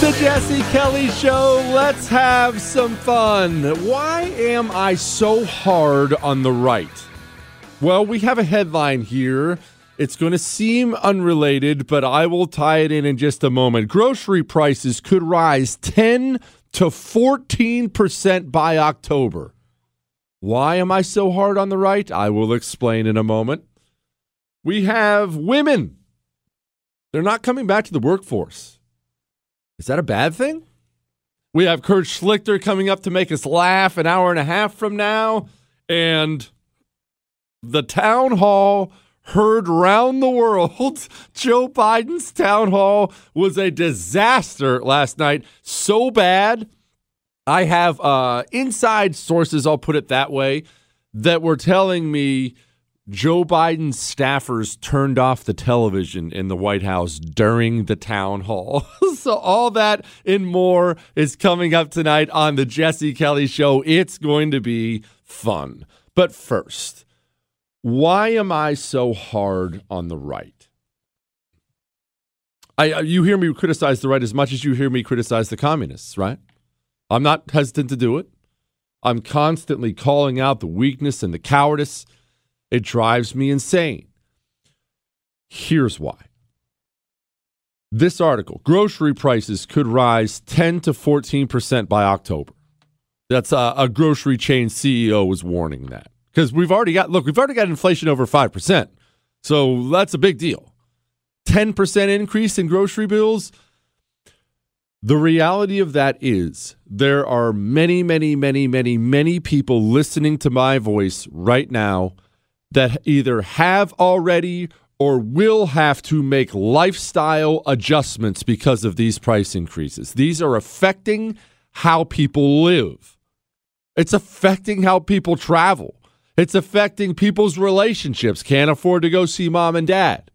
The Jesse Kelly Show. Let's have some fun. Why am I so hard on the right? Well, we have a headline here. It's going to seem unrelated, but I will tie it in in just a moment. Grocery prices could rise 10 to 14% by October. Why am I so hard on the right? I will explain in a moment. We have women. They're not coming back to the workforce. Is that a bad thing? We have Kurt Schlichter coming up to make us laugh an hour and a half from now. And the town hall heard round the world. Joe Biden's town hall was a disaster last night. So bad. I have uh, inside sources, I'll put it that way, that were telling me Joe Biden's staffers turned off the television in the White House during the town hall. so, all that and more is coming up tonight on the Jesse Kelly Show. It's going to be fun. But first, why am I so hard on the right? I, you hear me criticize the right as much as you hear me criticize the communists, right? I'm not hesitant to do it. I'm constantly calling out the weakness and the cowardice it drives me insane. Here's why. This article grocery prices could rise 10 to 14% by October. That's a, a grocery chain CEO was warning that. Because we've already got, look, we've already got inflation over 5%. So that's a big deal. 10% increase in grocery bills. The reality of that is there are many, many, many, many, many people listening to my voice right now that either have already or will have to make lifestyle adjustments because of these price increases. These are affecting how people live. It's affecting how people travel. It's affecting people's relationships. Can't afford to go see mom and dad.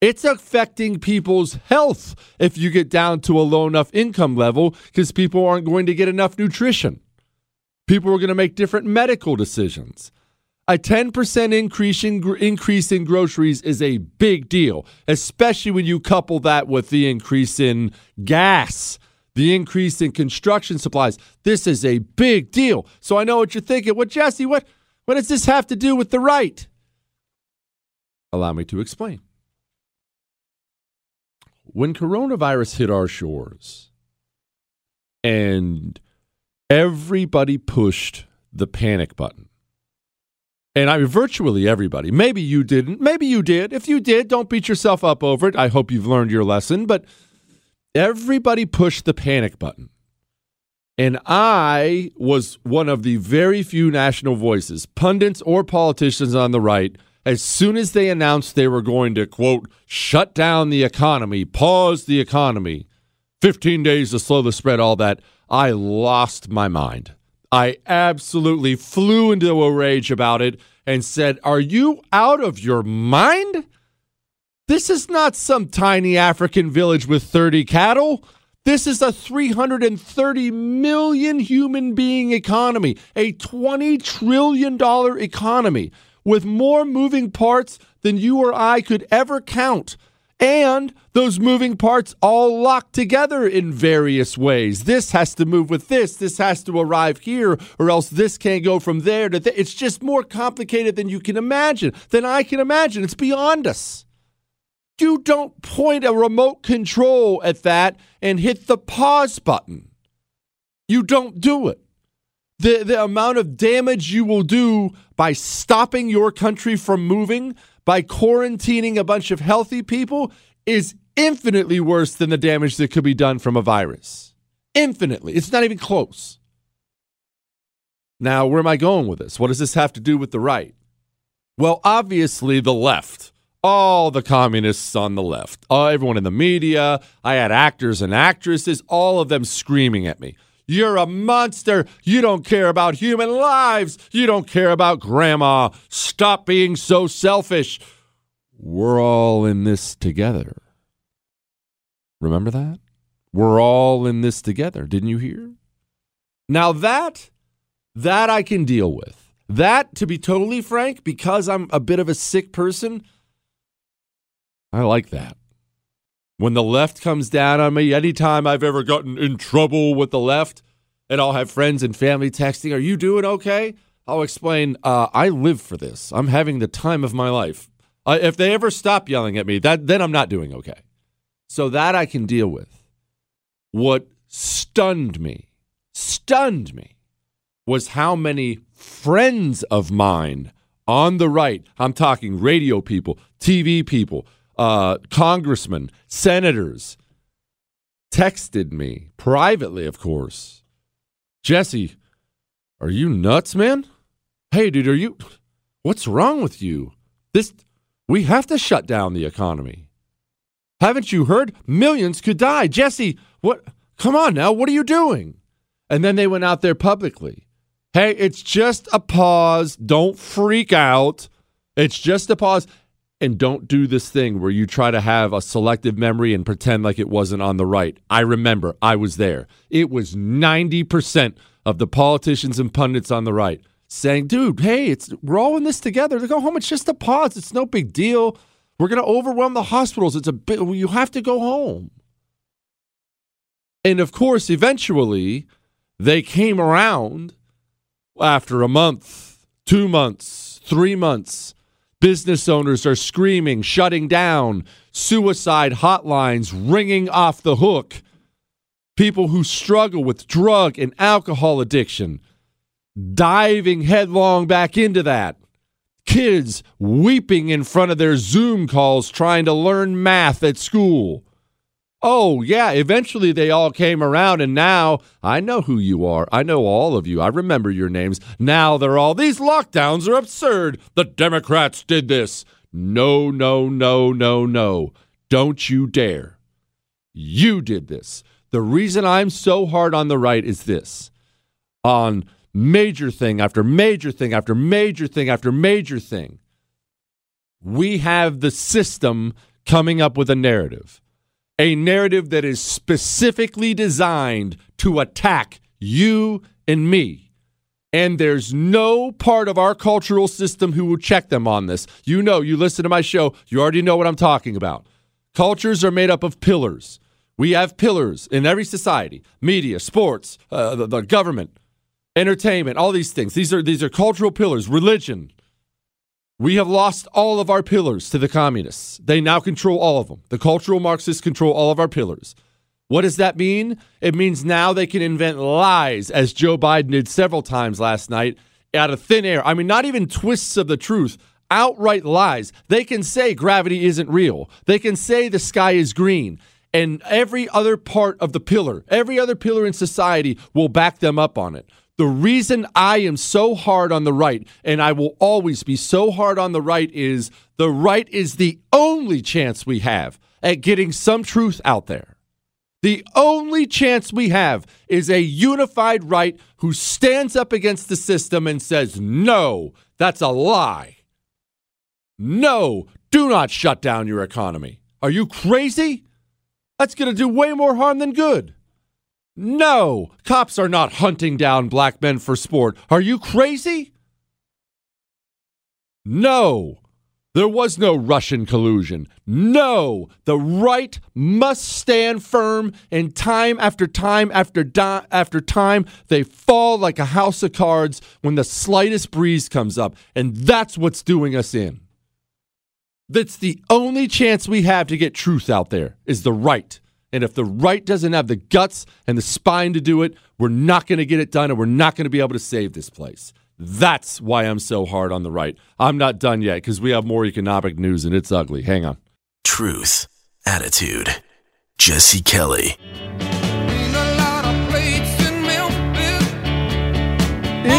It's affecting people's health if you get down to a low enough income level because people aren't going to get enough nutrition. People are going to make different medical decisions. A 10% increase in, increase in groceries is a big deal, especially when you couple that with the increase in gas, the increase in construction supplies. This is a big deal. So I know what you're thinking. Well, Jesse, what, what does this have to do with the right? Allow me to explain. When coronavirus hit our shores and everybody pushed the panic button, and I mean, virtually everybody. Maybe you didn't. Maybe you did. If you did, don't beat yourself up over it. I hope you've learned your lesson. But everybody pushed the panic button. And I was one of the very few national voices, pundits or politicians on the right, as soon as they announced they were going to, quote, shut down the economy, pause the economy, 15 days to slow the spread, all that, I lost my mind. I absolutely flew into a rage about it and said, Are you out of your mind? This is not some tiny African village with 30 cattle. This is a 330 million human being economy, a $20 trillion economy with more moving parts than you or I could ever count. And those moving parts all locked together in various ways. This has to move with this, this has to arrive here, or else this can't go from there to there. It's just more complicated than you can imagine, than I can imagine. It's beyond us. You don't point a remote control at that and hit the pause button. You don't do it. The, the amount of damage you will do by stopping your country from moving, by quarantining a bunch of healthy people, is infinitely worse than the damage that could be done from a virus. Infinitely. It's not even close. Now, where am I going with this? What does this have to do with the right? Well, obviously, the left. All the communists on the left, everyone in the media. I had actors and actresses, all of them screaming at me. You're a monster. You don't care about human lives. You don't care about grandma. Stop being so selfish. We're all in this together. Remember that? We're all in this together. Didn't you hear? Now that that I can deal with. That to be totally frank because I'm a bit of a sick person, I like that. When the left comes down on me, anytime I've ever gotten in trouble with the left, and I'll have friends and family texting, Are you doing okay? I'll explain, uh, I live for this. I'm having the time of my life. If they ever stop yelling at me, that then I'm not doing okay. So that I can deal with. What stunned me, stunned me, was how many friends of mine on the right, I'm talking radio people, TV people, uh, congressmen, senators, texted me privately, of course. Jesse, are you nuts, man? Hey, dude, are you. What's wrong with you? This. We have to shut down the economy. Haven't you heard? Millions could die. Jesse, what? Come on now. What are you doing? And then they went out there publicly. Hey, it's just a pause. Don't freak out. It's just a pause. And don't do this thing where you try to have a selective memory and pretend like it wasn't on the right. I remember, I was there. It was 90% of the politicians and pundits on the right saying, dude, hey, it's we're all in this together. To go home, it's just a pause. It's no big deal. We're to overwhelm the hospitals. It's a bit, you have to go home. And of course, eventually, they came around after a month, two months, three months Business owners are screaming, shutting down, suicide hotlines ringing off the hook. People who struggle with drug and alcohol addiction diving headlong back into that. Kids weeping in front of their Zoom calls trying to learn math at school. Oh, yeah, eventually they all came around, and now I know who you are. I know all of you. I remember your names. Now they're all, these lockdowns are absurd. The Democrats did this. No, no, no, no, no. Don't you dare. You did this. The reason I'm so hard on the right is this on major thing after major thing after major thing after major thing. We have the system coming up with a narrative a narrative that is specifically designed to attack you and me. And there's no part of our cultural system who will check them on this. You know, you listen to my show, you already know what I'm talking about. Cultures are made up of pillars. We have pillars in every society media, sports, uh, the, the government, entertainment, all these things. These are, these are cultural pillars, religion, we have lost all of our pillars to the communists. They now control all of them. The cultural Marxists control all of our pillars. What does that mean? It means now they can invent lies, as Joe Biden did several times last night, out of thin air. I mean, not even twists of the truth, outright lies. They can say gravity isn't real, they can say the sky is green. And every other part of the pillar, every other pillar in society will back them up on it. The reason I am so hard on the right, and I will always be so hard on the right, is the right is the only chance we have at getting some truth out there. The only chance we have is a unified right who stands up against the system and says, no, that's a lie. No, do not shut down your economy. Are you crazy? That's going to do way more harm than good. No, cops are not hunting down black men for sport. Are you crazy? No, there was no Russian collusion. No, the right must stand firm, and time after time after di- after time, they fall like a house of cards when the slightest breeze comes up, and that's what's doing us in. That's the only chance we have to get truth out there is the right. And if the right doesn't have the guts and the spine to do it, we're not going to get it done and we're not going to be able to save this place. That's why I'm so hard on the right. I'm not done yet because we have more economic news and it's ugly. Hang on. Truth, attitude. Jesse Kelly.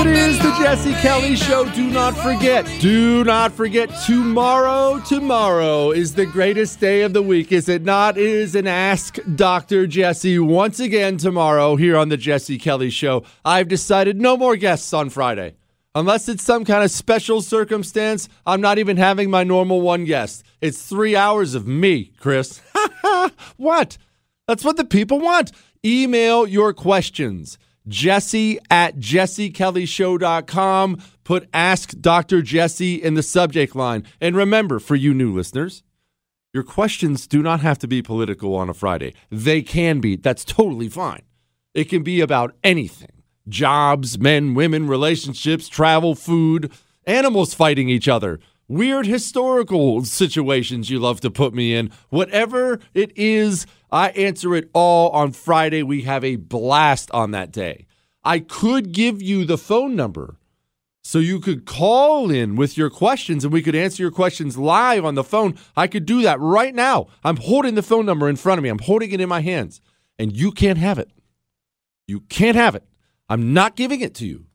It is the Jesse Kelly Show. Do not forget, do not forget, tomorrow, tomorrow is the greatest day of the week, is it not? It is an Ask Dr. Jesse once again tomorrow here on the Jesse Kelly Show. I've decided no more guests on Friday. Unless it's some kind of special circumstance, I'm not even having my normal one guest. It's three hours of me, Chris. what? That's what the people want. Email your questions. Jesse at jessekellyshow.com. Put Ask Dr. Jesse in the subject line. And remember, for you new listeners, your questions do not have to be political on a Friday. They can be. That's totally fine. It can be about anything jobs, men, women, relationships, travel, food, animals fighting each other, weird historical situations you love to put me in. Whatever it is, I answer it all on Friday. We have a blast on that day. I could give you the phone number so you could call in with your questions and we could answer your questions live on the phone. I could do that right now. I'm holding the phone number in front of me, I'm holding it in my hands, and you can't have it. You can't have it. I'm not giving it to you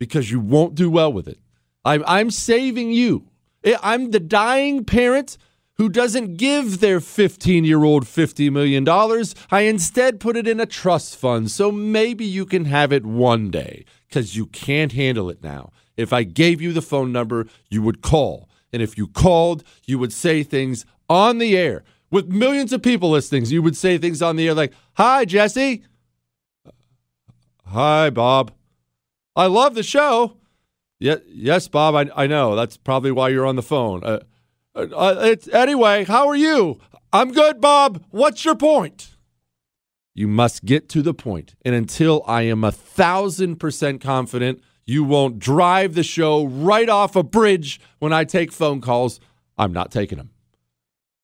because you won't do well with it. I'm, I'm saving you. Eh, I'm the dying parent who doesn't give their 15 year old $50 million. I instead put it in a trust fund so maybe you can have it one day because you can't handle it now. If I gave you the phone number, you would call. And if you called, you would say things on the air with millions of people listening. You would say things on the air like, Hi, Jesse. Uh, Hi, Bob. I love the show. Yeah, yes, Bob. I, I know. That's probably why you're on the phone. Uh, uh, it's, anyway, how are you? I'm good, Bob. What's your point? You must get to the point. And until I am a thousand percent confident you won't drive the show right off a bridge when I take phone calls, I'm not taking them.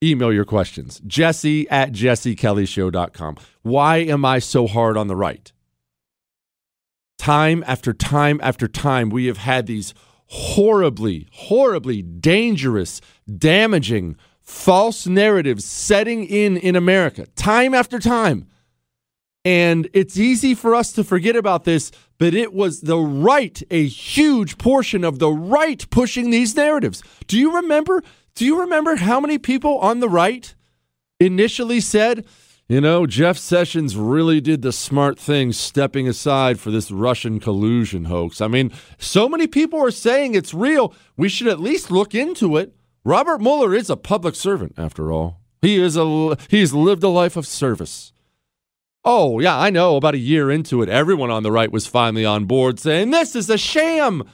Email your questions. Jesse at jessekellyshow.com. Why am I so hard on the right? Time after time after time, we have had these horribly, horribly dangerous, damaging, false narratives setting in in America time after time. And it's easy for us to forget about this, but it was the right, a huge portion of the right pushing these narratives. Do you remember? Do you remember how many people on the right initially said, you know, Jeff Sessions really did the smart thing stepping aside for this Russian collusion hoax. I mean, so many people are saying it's real. We should at least look into it. Robert Mueller is a public servant, after all. He is a he's lived a life of service. Oh, yeah, I know. About a year into it, everyone on the right was finally on board saying, This is a sham.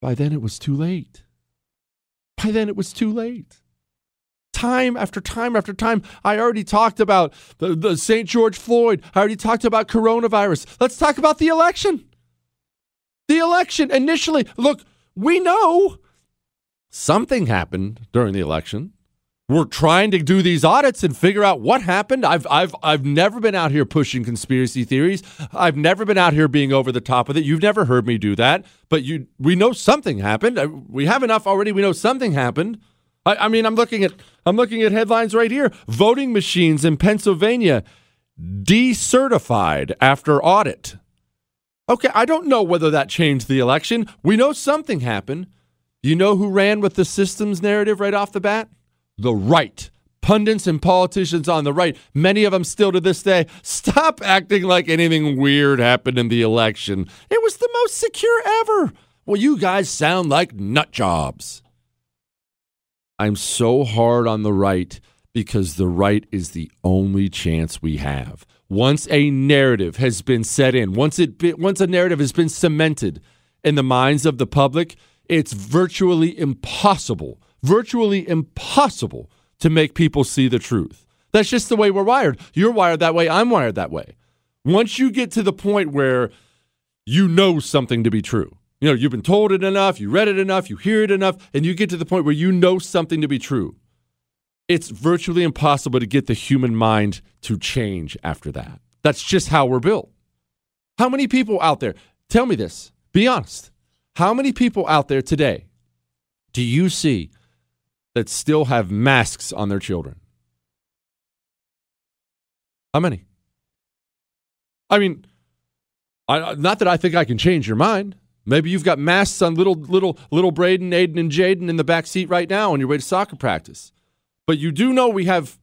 By then, it was too late. By then, it was too late time after time after time. I already talked about the, the St. George Floyd. I already talked about coronavirus. Let's talk about the election. The election initially, look, we know something happened during the election. We're trying to do these audits and figure out what happened. I've I've I've never been out here pushing conspiracy theories. I've never been out here being over the top of it. You've never heard me do that. But you we know something happened. Uh, we have enough already. We know something happened. I, I mean, I'm looking at I'm looking at headlines right here. Voting machines in Pennsylvania decertified after audit. Okay, I don't know whether that changed the election. We know something happened. You know who ran with the systems narrative right off the bat? The right pundits and politicians on the right, many of them still to this day, stop acting like anything weird happened in the election. It was the most secure ever. Well, you guys sound like nut jobs. I'm so hard on the right because the right is the only chance we have. Once a narrative has been set in, once it once a narrative has been cemented in the minds of the public, it's virtually impossible, virtually impossible to make people see the truth. That's just the way we're wired. You're wired that way, I'm wired that way. Once you get to the point where you know something to be true, you know, you've been told it enough, you read it enough, you hear it enough, and you get to the point where you know something to be true. It's virtually impossible to get the human mind to change after that. That's just how we're built. How many people out there, tell me this, be honest. How many people out there today do you see that still have masks on their children? How many? I mean, I, not that I think I can change your mind. Maybe you've got masks on little little little Braden, Aiden, and Jaden in the back seat right now on your way to soccer practice. But you do know we have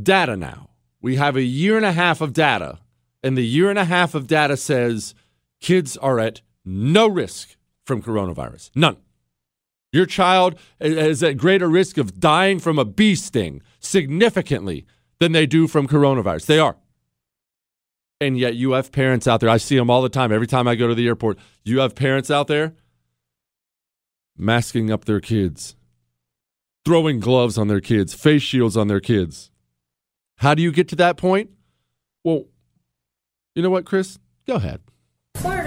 data now. We have a year and a half of data, and the year and a half of data says kids are at no risk from coronavirus. None. Your child is at greater risk of dying from a bee sting significantly than they do from coronavirus. They are. And yet, you have parents out there. I see them all the time. Every time I go to the airport, you have parents out there masking up their kids, throwing gloves on their kids, face shields on their kids. How do you get to that point? Well, you know what, Chris? Go ahead.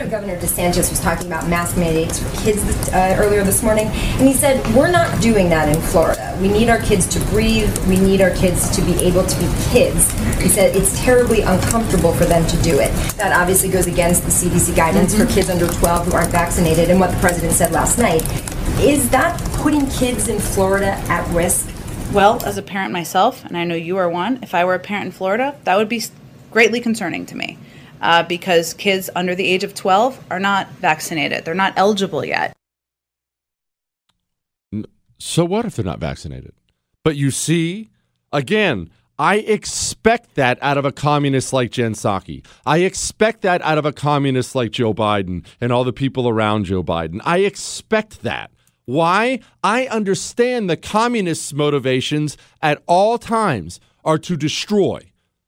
Governor DeSantis was talking about mask mandates for kids uh, earlier this morning, and he said, We're not doing that in Florida. We need our kids to breathe. We need our kids to be able to be kids. He said it's terribly uncomfortable for them to do it. That obviously goes against the CDC guidance mm-hmm. for kids under 12 who aren't vaccinated and what the president said last night. Is that putting kids in Florida at risk? Well, as a parent myself, and I know you are one, if I were a parent in Florida, that would be greatly concerning to me uh, because kids under the age of 12 are not vaccinated. They're not eligible yet. So what if they're not vaccinated? But you see, again, I expect that out of a communist like Jen Psaki. I expect that out of a communist like Joe Biden and all the people around Joe Biden. I expect that. Why? I understand the communists' motivations at all times are to destroy,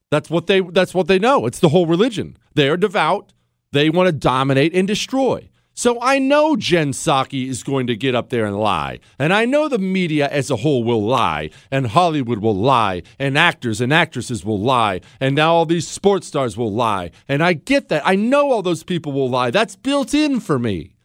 that's what they that's what they know. It's the whole religion. They're devout. They want to dominate and destroy. So I know Jen Psaki is going to get up there and lie. And I know the media as a whole will lie, and Hollywood will lie, and actors and actresses will lie, and now all these sports stars will lie. And I get that. I know all those people will lie. That's built in for me.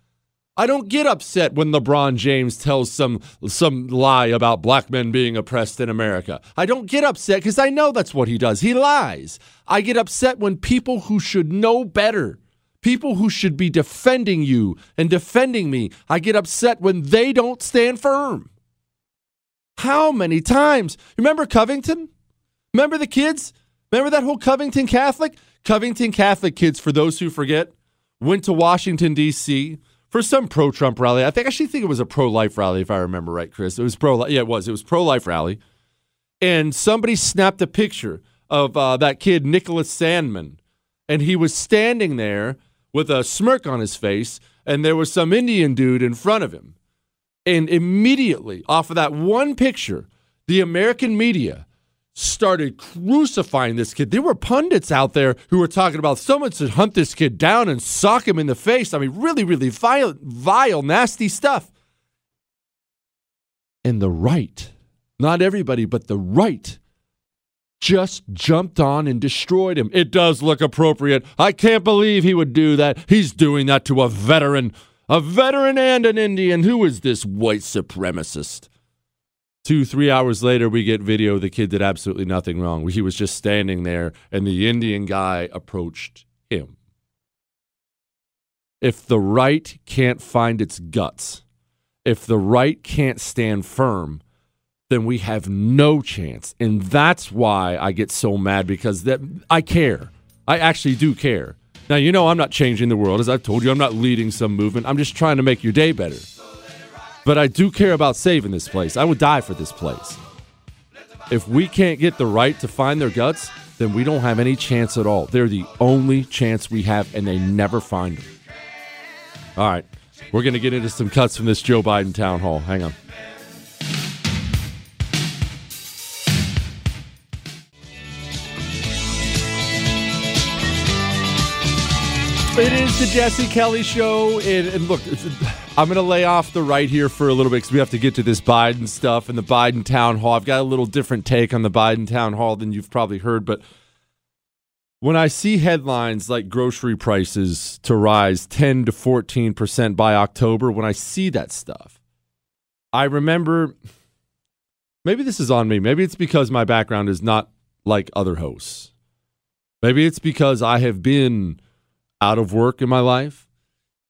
I don't get upset when LeBron James tells some some lie about black men being oppressed in America. I don't get upset because I know that's what he does. He lies. I get upset when people who should know better, people who should be defending you and defending me, I get upset when they don't stand firm. How many times? Remember Covington? Remember the kids? Remember that whole Covington Catholic? Covington Catholic kids, for those who forget, went to Washington, D.C for some pro Trump rally. I think I actually think it was a pro life rally, if I remember right, Chris. It was pro. Life. Yeah, it was. It was pro life rally, and somebody snapped a picture of uh, that kid Nicholas Sandmann, and he was standing there with a smirk on his face, and there was some Indian dude in front of him, and immediately off of that one picture, the American media started crucifying this kid. There were pundits out there who were talking about someone should hunt this kid down and sock him in the face. I mean, really, really vile, vile, nasty stuff. And the right, not everybody, but the right, just jumped on and destroyed him. It does look appropriate. I can't believe he would do that. He's doing that to a veteran, a veteran and an Indian. Who is this white supremacist? Two, three hours later, we get video. The kid did absolutely nothing wrong. He was just standing there, and the Indian guy approached him. If the right can't find its guts, if the right can't stand firm, then we have no chance. And that's why I get so mad because that I care. I actually do care. Now, you know, I'm not changing the world. As I've told you, I'm not leading some movement. I'm just trying to make your day better. But I do care about saving this place. I would die for this place. if we can't get the right to find their guts, then we don't have any chance at all. They're the only chance we have, and they never find them. All right. We're going to get into some cuts from this Joe Biden town hall. Hang on. It is the Jesse Kelly Show. And, look, I'm going to lay off the right here for a little bit because we have to get to this Biden stuff and the Biden town hall. I've got a little different take on the Biden town hall than you've probably heard. But when I see headlines like grocery prices to rise 10 to 14% by October, when I see that stuff, I remember maybe this is on me. Maybe it's because my background is not like other hosts. Maybe it's because I have been out of work in my life.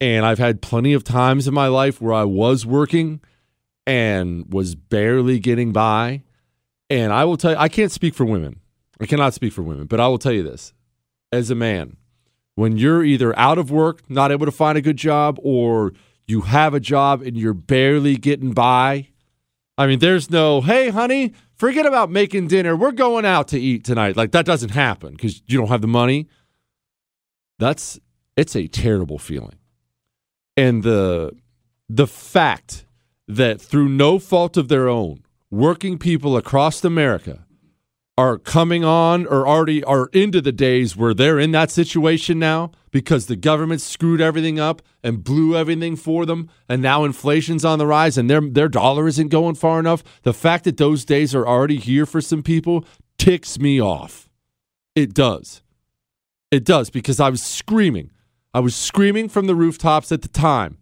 And I've had plenty of times in my life where I was working and was barely getting by. And I will tell you, I can't speak for women. I cannot speak for women, but I will tell you this as a man, when you're either out of work, not able to find a good job, or you have a job and you're barely getting by. I mean, there's no, hey, honey, forget about making dinner. We're going out to eat tonight. Like, that doesn't happen because you don't have the money. That's it's a terrible feeling. And the the fact that through no fault of their own, working people across America are coming on or already are into the days where they're in that situation now because the government screwed everything up and blew everything for them and now inflation's on the rise and their their dollar isn't going far enough the fact that those days are already here for some people ticks me off it does it does because I was screaming. I was screaming from the rooftops at the time.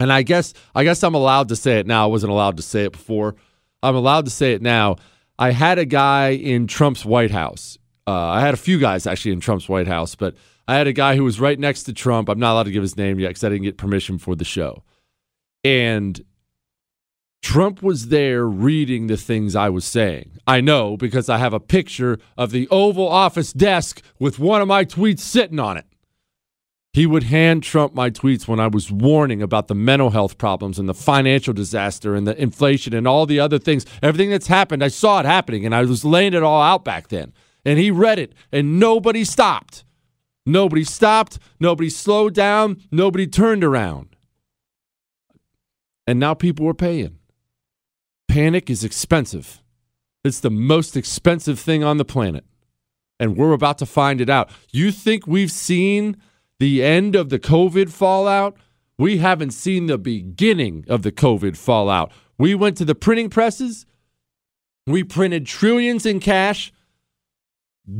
And I guess I guess I'm allowed to say it now. I wasn't allowed to say it before. I'm allowed to say it now. I had a guy in Trump's White House. Uh, I had a few guys actually in Trump's White House, but I had a guy who was right next to Trump. I'm not allowed to give his name yet because I didn't get permission for the show. And Trump was there reading the things I was saying. I know because I have a picture of the Oval Office desk with one of my tweets sitting on it. He would hand Trump my tweets when I was warning about the mental health problems and the financial disaster and the inflation and all the other things. Everything that's happened, I saw it happening and I was laying it all out back then. And he read it and nobody stopped. Nobody stopped. Nobody slowed down. Nobody turned around. And now people are paying. Panic is expensive. It's the most expensive thing on the planet. And we're about to find it out. You think we've seen the end of the COVID fallout? We haven't seen the beginning of the COVID fallout. We went to the printing presses, we printed trillions in cash,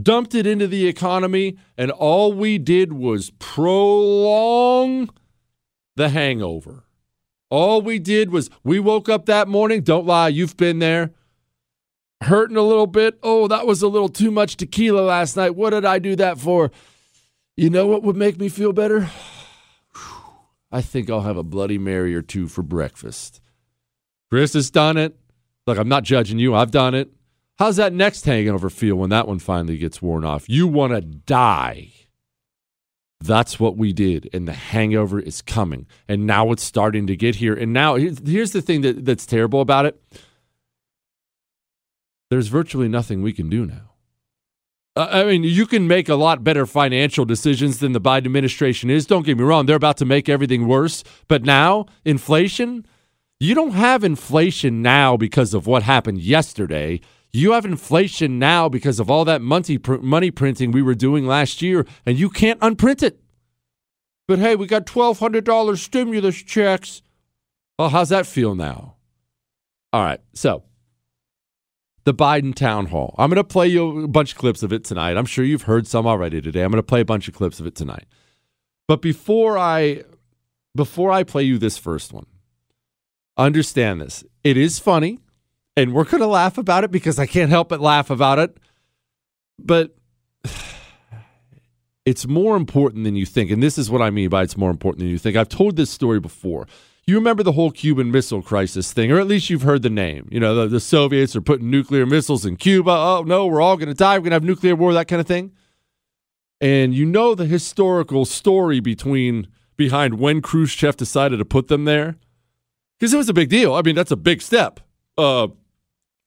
dumped it into the economy, and all we did was prolong the hangover. All we did was we woke up that morning. Don't lie, you've been there. Hurting a little bit. Oh, that was a little too much tequila last night. What did I do that for? You know what would make me feel better? I think I'll have a Bloody Mary or two for breakfast. Chris has done it. Look, I'm not judging you. I've done it. How's that next hangover feel when that one finally gets worn off? You want to die. That's what we did, and the hangover is coming. And now it's starting to get here. And now here's the thing that, that's terrible about it there's virtually nothing we can do now. Uh, I mean, you can make a lot better financial decisions than the Biden administration is. Don't get me wrong, they're about to make everything worse. But now, inflation, you don't have inflation now because of what happened yesterday. You have inflation now because of all that money, money printing we were doing last year, and you can't unprint it. But hey, we got $1,200 stimulus checks. Well, how's that feel now? All right, so the Biden town hall. I'm going to play you a bunch of clips of it tonight. I'm sure you've heard some already today. I'm going to play a bunch of clips of it tonight. But before I before I play you this first one, understand this. It is funny and we're going to laugh about it because I can't help but laugh about it. But it's more important than you think. And this is what I mean by it's more important than you think. I've told this story before. You remember the whole Cuban Missile Crisis thing, or at least you've heard the name. You know, the, the Soviets are putting nuclear missiles in Cuba. Oh, no, we're all going to die. We're going to have nuclear war, that kind of thing. And you know the historical story between behind when Khrushchev decided to put them there? Because it was a big deal. I mean, that's a big step. Uh,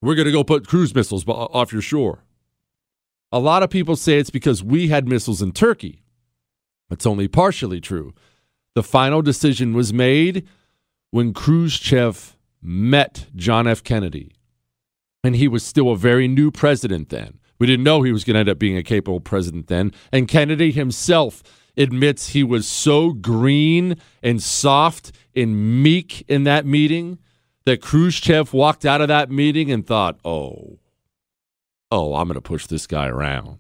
We're going to go put cruise missiles bo- off your shore. A lot of people say it's because we had missiles in Turkey. That's only partially true. The final decision was made when Khrushchev met John F. Kennedy. And he was still a very new president then. We didn't know he was going to end up being a capable president then. And Kennedy himself admits he was so green and soft and meek in that meeting that Khrushchev walked out of that meeting and thought, oh, oh, I'm going to push this guy around.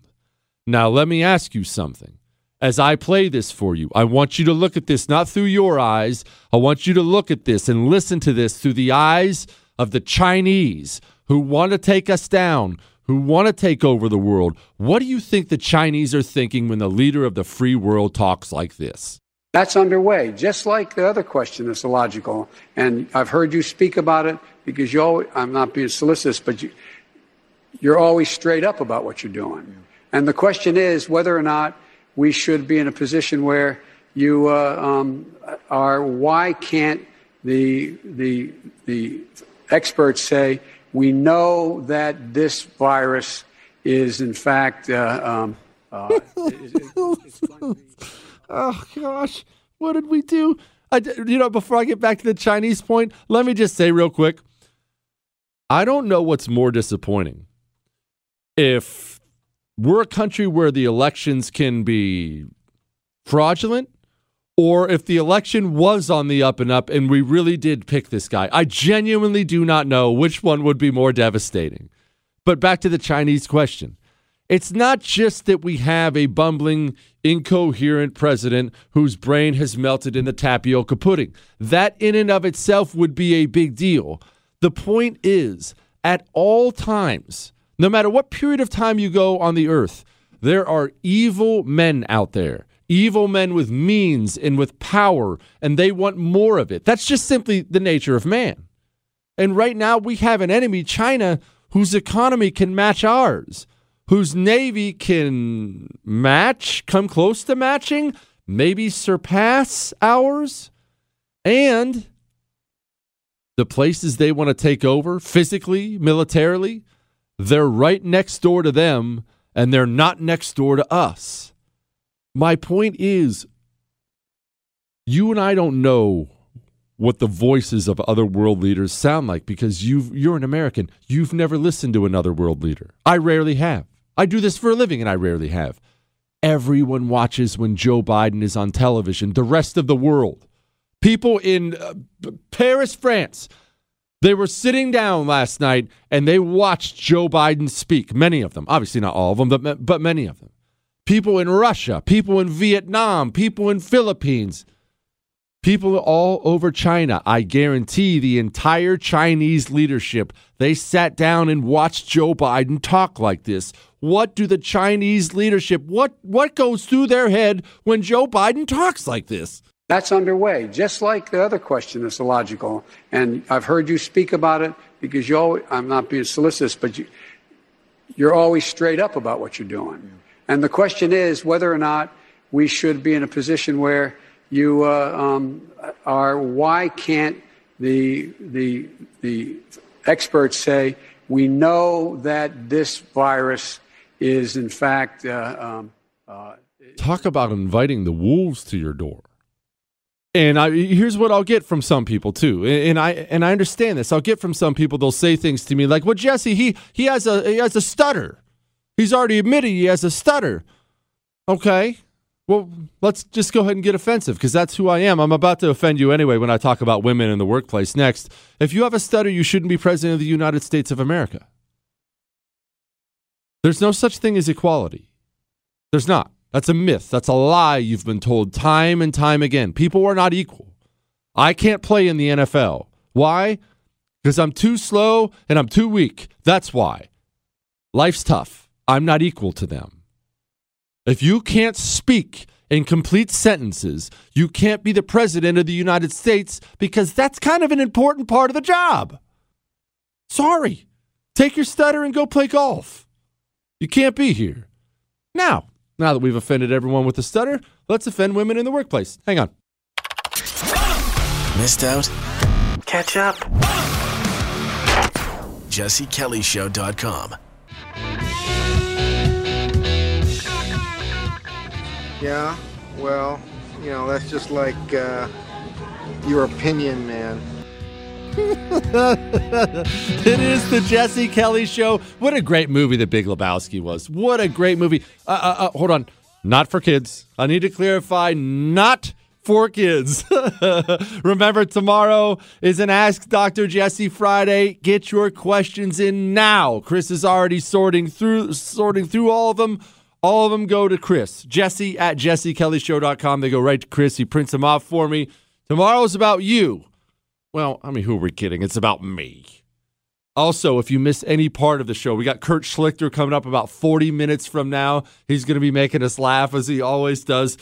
Now, let me ask you something. As I play this for you, I want you to look at this not through your eyes. I want you to look at this and listen to this through the eyes of the Chinese who want to take us down, who want to take over the world. What do you think the Chinese are thinking when the leader of the free world talks like this? That's underway, just like the other question that's illogical. And I've heard you speak about it because you always, I'm not being solicitous, but you, you're always straight up about what you're doing. And the question is whether or not we should be in a position where you uh, um, are. Why can't the the the experts say we know that this virus is in fact? Uh, um, uh, oh gosh, what did we do? I, you know, before I get back to the Chinese point, let me just say real quick. I don't know what's more disappointing. If we're a country where the elections can be fraudulent or if the election was on the up and up and we really did pick this guy. I genuinely do not know which one would be more devastating. But back to the Chinese question. It's not just that we have a bumbling, incoherent president whose brain has melted in the tapioca pudding. That, in and of itself, would be a big deal. The point is, at all times, no matter what period of time you go on the earth, there are evil men out there, evil men with means and with power, and they want more of it. That's just simply the nature of man. And right now, we have an enemy, China, whose economy can match ours, whose navy can match, come close to matching, maybe surpass ours. And the places they want to take over physically, militarily, they're right next door to them and they're not next door to us. My point is, you and I don't know what the voices of other world leaders sound like because you you're an American. You've never listened to another world leader. I rarely have. I do this for a living and I rarely have. Everyone watches when Joe Biden is on television. The rest of the world. People in uh, Paris, France, they were sitting down last night and they watched Joe Biden speak. Many of them, obviously not all of them, but, but many of them. People in Russia, people in Vietnam, people in Philippines, people all over China. I guarantee the entire Chinese leadership, they sat down and watched Joe Biden talk like this. What do the Chinese leadership, what, what goes through their head when Joe Biden talks like this? That's underway, just like the other question that's illogical. And I've heard you speak about it because you always, I'm not being solicitous, but you, you're always straight up about what you're doing. And the question is whether or not we should be in a position where you uh, um, are. Why can't the the the experts say we know that this virus is in fact? Uh, um, uh, Talk about inviting the wolves to your door. And I, here's what I'll get from some people too, and I and I understand this. I'll get from some people they'll say things to me like, "Well, Jesse, he he has a he has a stutter. He's already admitted he has a stutter." Okay, well, let's just go ahead and get offensive because that's who I am. I'm about to offend you anyway when I talk about women in the workplace next. If you have a stutter, you shouldn't be president of the United States of America. There's no such thing as equality. There's not. That's a myth. That's a lie you've been told time and time again. People are not equal. I can't play in the NFL. Why? Because I'm too slow and I'm too weak. That's why. Life's tough. I'm not equal to them. If you can't speak in complete sentences, you can't be the president of the United States because that's kind of an important part of the job. Sorry. Take your stutter and go play golf. You can't be here. Now, now that we've offended everyone with the stutter, let's offend women in the workplace. Hang on. Missed out? Catch up. jessekellyshow.com. Yeah, well, you know, that's just like uh, your opinion, man. it is the Jesse Kelly Show. What a great movie The Big Lebowski was. What a great movie. Uh, uh, uh, hold on. Not for kids. I need to clarify, not for kids. Remember, tomorrow is an Ask Dr. Jesse Friday. Get your questions in now. Chris is already sorting through sorting through all of them. All of them go to Chris. Jesse at jessekellyshow.com. They go right to Chris. He prints them off for me. Tomorrow's about you. Well, I mean, who are we kidding? It's about me. Also, if you miss any part of the show, we got Kurt Schlichter coming up about 40 minutes from now. He's going to be making us laugh as he always does.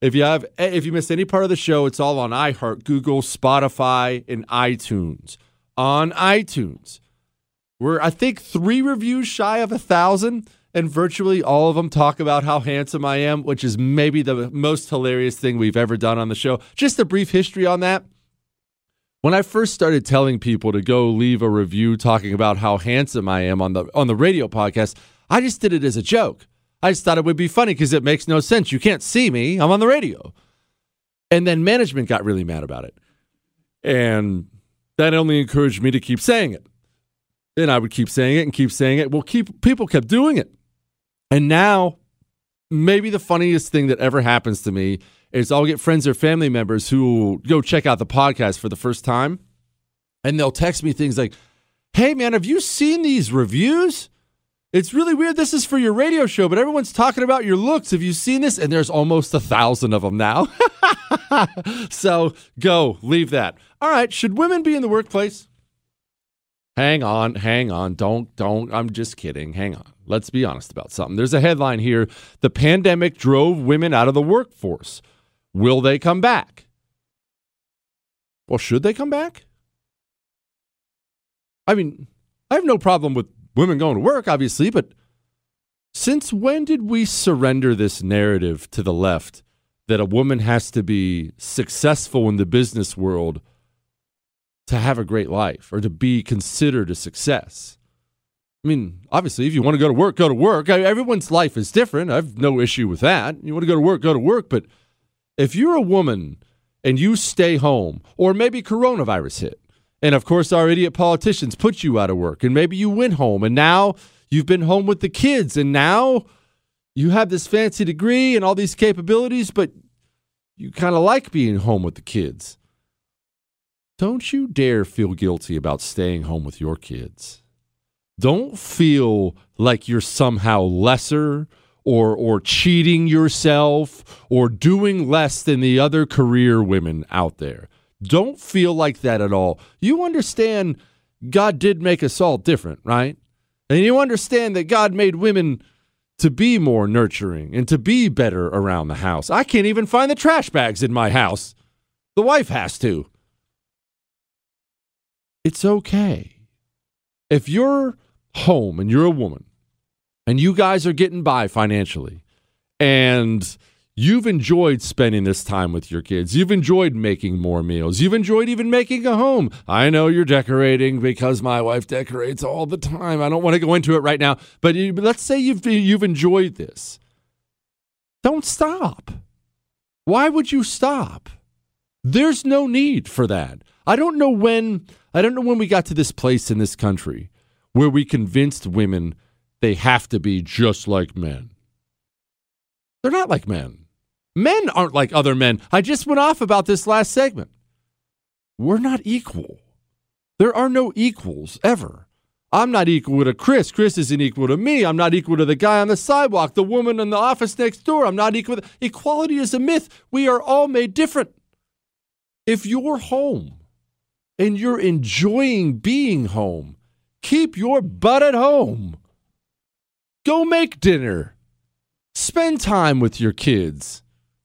If you have eh, if you miss any part of the show, it's all on iHeart, Google, Spotify, and iTunes. On iTunes. We're I think 3 reviews shy of a 1000 and virtually all of them talk about how handsome I am, which is maybe the most hilarious thing we've ever done on the show. Just a brief history on that. When I first started telling people to go leave a review talking about how handsome I am on the on the radio podcast, I just did it as a joke. I just thought it would be funny because it makes no sense. You can't see me. I'm on the radio. And then management got really mad about it. And that only encouraged me to keep saying it. And I would keep saying it and keep saying it. Well, keep people kept doing it. And now maybe the funniest thing that ever happens to me is I'll get friends or family members who go check out the podcast for the first time and they'll text me things like, Hey man, have you seen these reviews? It's really weird. This is for your radio show, but everyone's talking about your looks. Have you seen this? And there's almost a thousand of them now. so go, leave that. All right. Should women be in the workplace? Hang on, hang on. Don't, don't. I'm just kidding. Hang on. Let's be honest about something. There's a headline here The pandemic drove women out of the workforce. Will they come back? Well, should they come back? I mean, I have no problem with women going to work, obviously, but since when did we surrender this narrative to the left that a woman has to be successful in the business world to have a great life or to be considered a success? I mean, obviously, if you want to go to work, go to work. Everyone's life is different. I have no issue with that. You want to go to work, go to work, but if you're a woman and you stay home, or maybe coronavirus hit, and of course our idiot politicians put you out of work, and maybe you went home, and now you've been home with the kids, and now you have this fancy degree and all these capabilities, but you kind of like being home with the kids. Don't you dare feel guilty about staying home with your kids. Don't feel like you're somehow lesser or or cheating yourself or doing less than the other career women out there. Don't feel like that at all. You understand God did make us all different, right? And you understand that God made women to be more nurturing and to be better around the house. I can't even find the trash bags in my house. The wife has to. It's okay. If you're home and you're a woman and you guys are getting by financially and you've enjoyed spending this time with your kids. You've enjoyed making more meals. You've enjoyed even making a home. I know you're decorating because my wife decorates all the time. I don't want to go into it right now, but let's say you've you've enjoyed this. Don't stop. Why would you stop? There's no need for that. I don't know when I don't know when we got to this place in this country where we convinced women they have to be just like men. They're not like men. Men aren't like other men. I just went off about this last segment. We're not equal. There are no equals ever. I'm not equal to Chris. Chris isn't equal to me. I'm not equal to the guy on the sidewalk, the woman in the office next door. I'm not equal. Equality is a myth. We are all made different. If you're home and you're enjoying being home, keep your butt at home. Go make dinner. Spend time with your kids.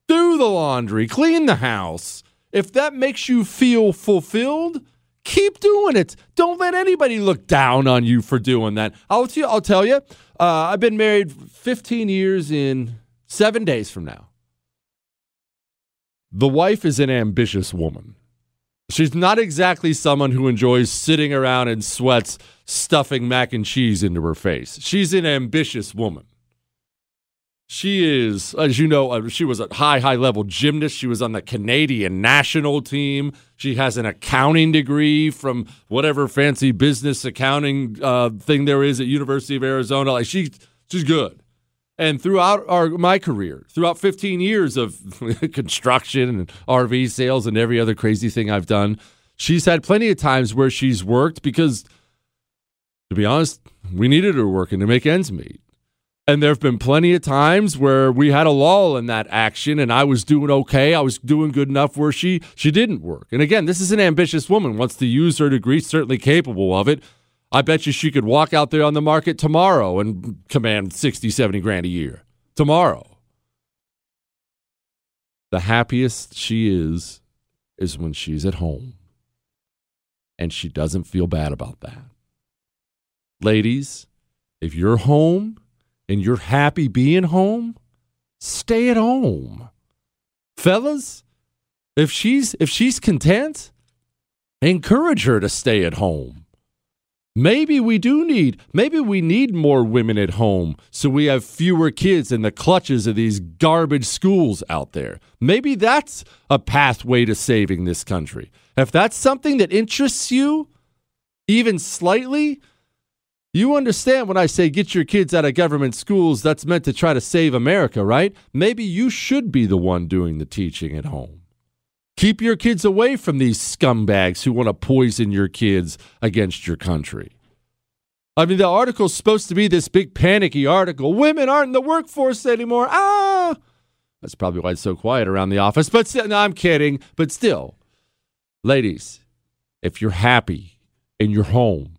Do the laundry. Clean the house. If that makes you feel fulfilled, keep doing it. Don't let anybody look down on you for doing that. I'll, t- I'll tell you, uh, I've been married 15 years in seven days from now. The wife is an ambitious woman. She's not exactly someone who enjoys sitting around in sweats, stuffing mac and cheese into her face. She's an ambitious woman. She is, as you know, uh, she was a high, high level gymnast. She was on the Canadian national team. She has an accounting degree from whatever fancy business accounting uh, thing there is at University of Arizona. Like she, she's good. And throughout our my career, throughout 15 years of construction and RV sales and every other crazy thing I've done, she's had plenty of times where she's worked because, to be honest, we needed her working to make ends meet. And there have been plenty of times where we had a lull in that action and I was doing okay. I was doing good enough where she she didn't work. And again, this is an ambitious woman, wants to use her degree, certainly capable of it. I bet you she could walk out there on the market tomorrow and command 60, 70 grand a year. Tomorrow. The happiest she is is when she's at home. And she doesn't feel bad about that. Ladies, if you're home and you're happy being home, stay at home. Fellas, if she's if she's content, encourage her to stay at home. Maybe we do need maybe we need more women at home so we have fewer kids in the clutches of these garbage schools out there. Maybe that's a pathway to saving this country. If that's something that interests you even slightly, you understand when I say get your kids out of government schools, that's meant to try to save America, right? Maybe you should be the one doing the teaching at home. Keep your kids away from these scumbags who want to poison your kids against your country. I mean, the article's supposed to be this big panicky article. Women aren't in the workforce anymore. Ah! That's probably why it's so quiet around the office. But still, no, I'm kidding. But still, ladies, if you're happy in your home,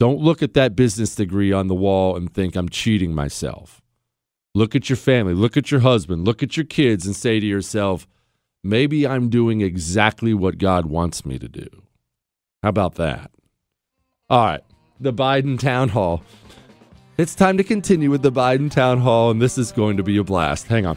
don't look at that business degree on the wall and think I'm cheating myself. Look at your family, look at your husband, look at your kids, and say to yourself, maybe I'm doing exactly what God wants me to do. How about that? All right, the Biden town hall. It's time to continue with the Biden town hall, and this is going to be a blast. Hang on.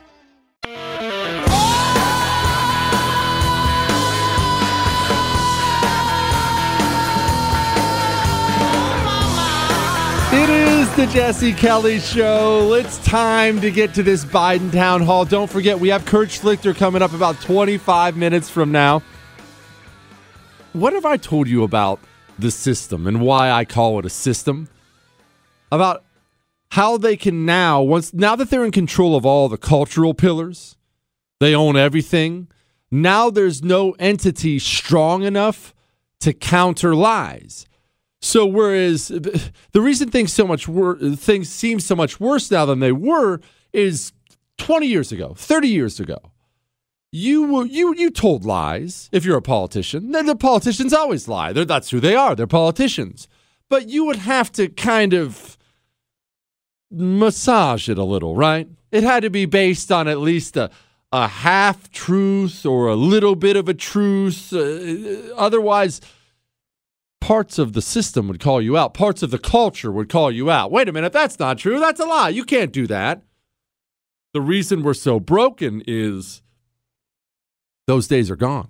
It is the Jesse Kelly Show. It's time to get to this Biden town hall. Don't forget, we have Kurt Schlichter coming up about 25 minutes from now. What have I told you about the system and why I call it a system? About how they can now, once now that they're in control of all the cultural pillars, they own everything. Now there's no entity strong enough to counter lies. So whereas the reason things so much wor- things seem so much worse now than they were is 20 years ago, 30 years ago. You you you told lies if you're a politician. Then the politicians always lie. They're, that's who they are. They're politicians. But you would have to kind of massage it a little, right? It had to be based on at least a a half truth or a little bit of a truth. Uh, otherwise parts of the system would call you out. Parts of the culture would call you out. Wait a minute, that's not true. That's a lie. You can't do that. The reason we're so broken is those days are gone.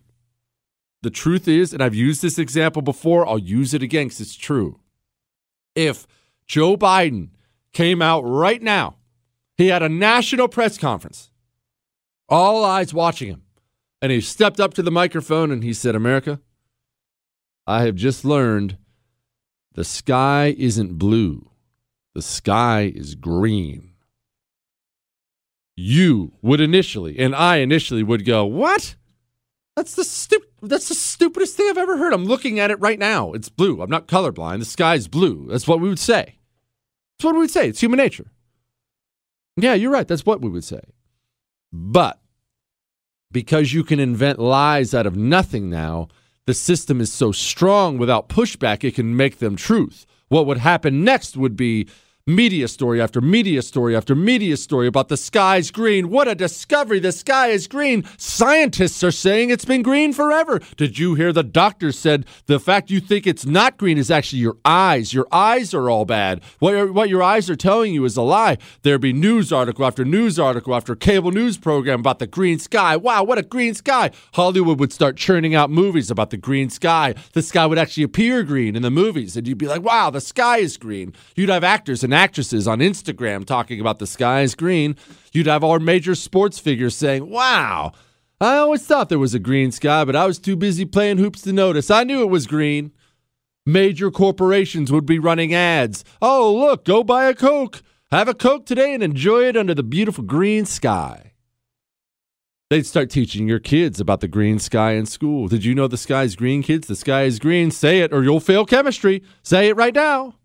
The truth is, and I've used this example before, I'll use it again because it's true. If Joe Biden came out right now, he had a national press conference, all eyes watching him, and he stepped up to the microphone and he said, America, I have just learned the sky isn't blue, the sky is green. You would initially, and I initially would go, What? That's the stu- that's the stupidest thing I've ever heard. I'm looking at it right now. It's blue. I'm not colorblind. The sky's blue. That's what we would say. That's what we would say. It's human nature. Yeah, you're right. That's what we would say. But because you can invent lies out of nothing now, the system is so strong without pushback, it can make them truth. What would happen next would be media story after media story after media story about the sky's green. What a discovery! The sky is green. Scientists are saying it's been green forever. Did you hear the doctor said the fact you think it's not green is actually your eyes? Your eyes are all bad. What, what your eyes are telling you is a lie. There'd be news article after news article after cable news program about the green sky. Wow, what a green sky! Hollywood would start churning out movies about the green sky. The sky would actually appear green in the movies, and you'd be like, wow, the sky is green. You'd have actors and actresses on Instagram talking about the sky is green. You'd have our major sports figures saying, wow, I always thought there was a green sky, but I was too busy playing hoops to notice. I knew it was green. Major corporations would be running ads. Oh, look, go buy a Coke. Have a Coke today and enjoy it under the beautiful green sky. They'd start teaching your kids about the green sky in school. Did you know the sky's green, kids? The sky is green. Say it or you'll fail chemistry. Say it right now.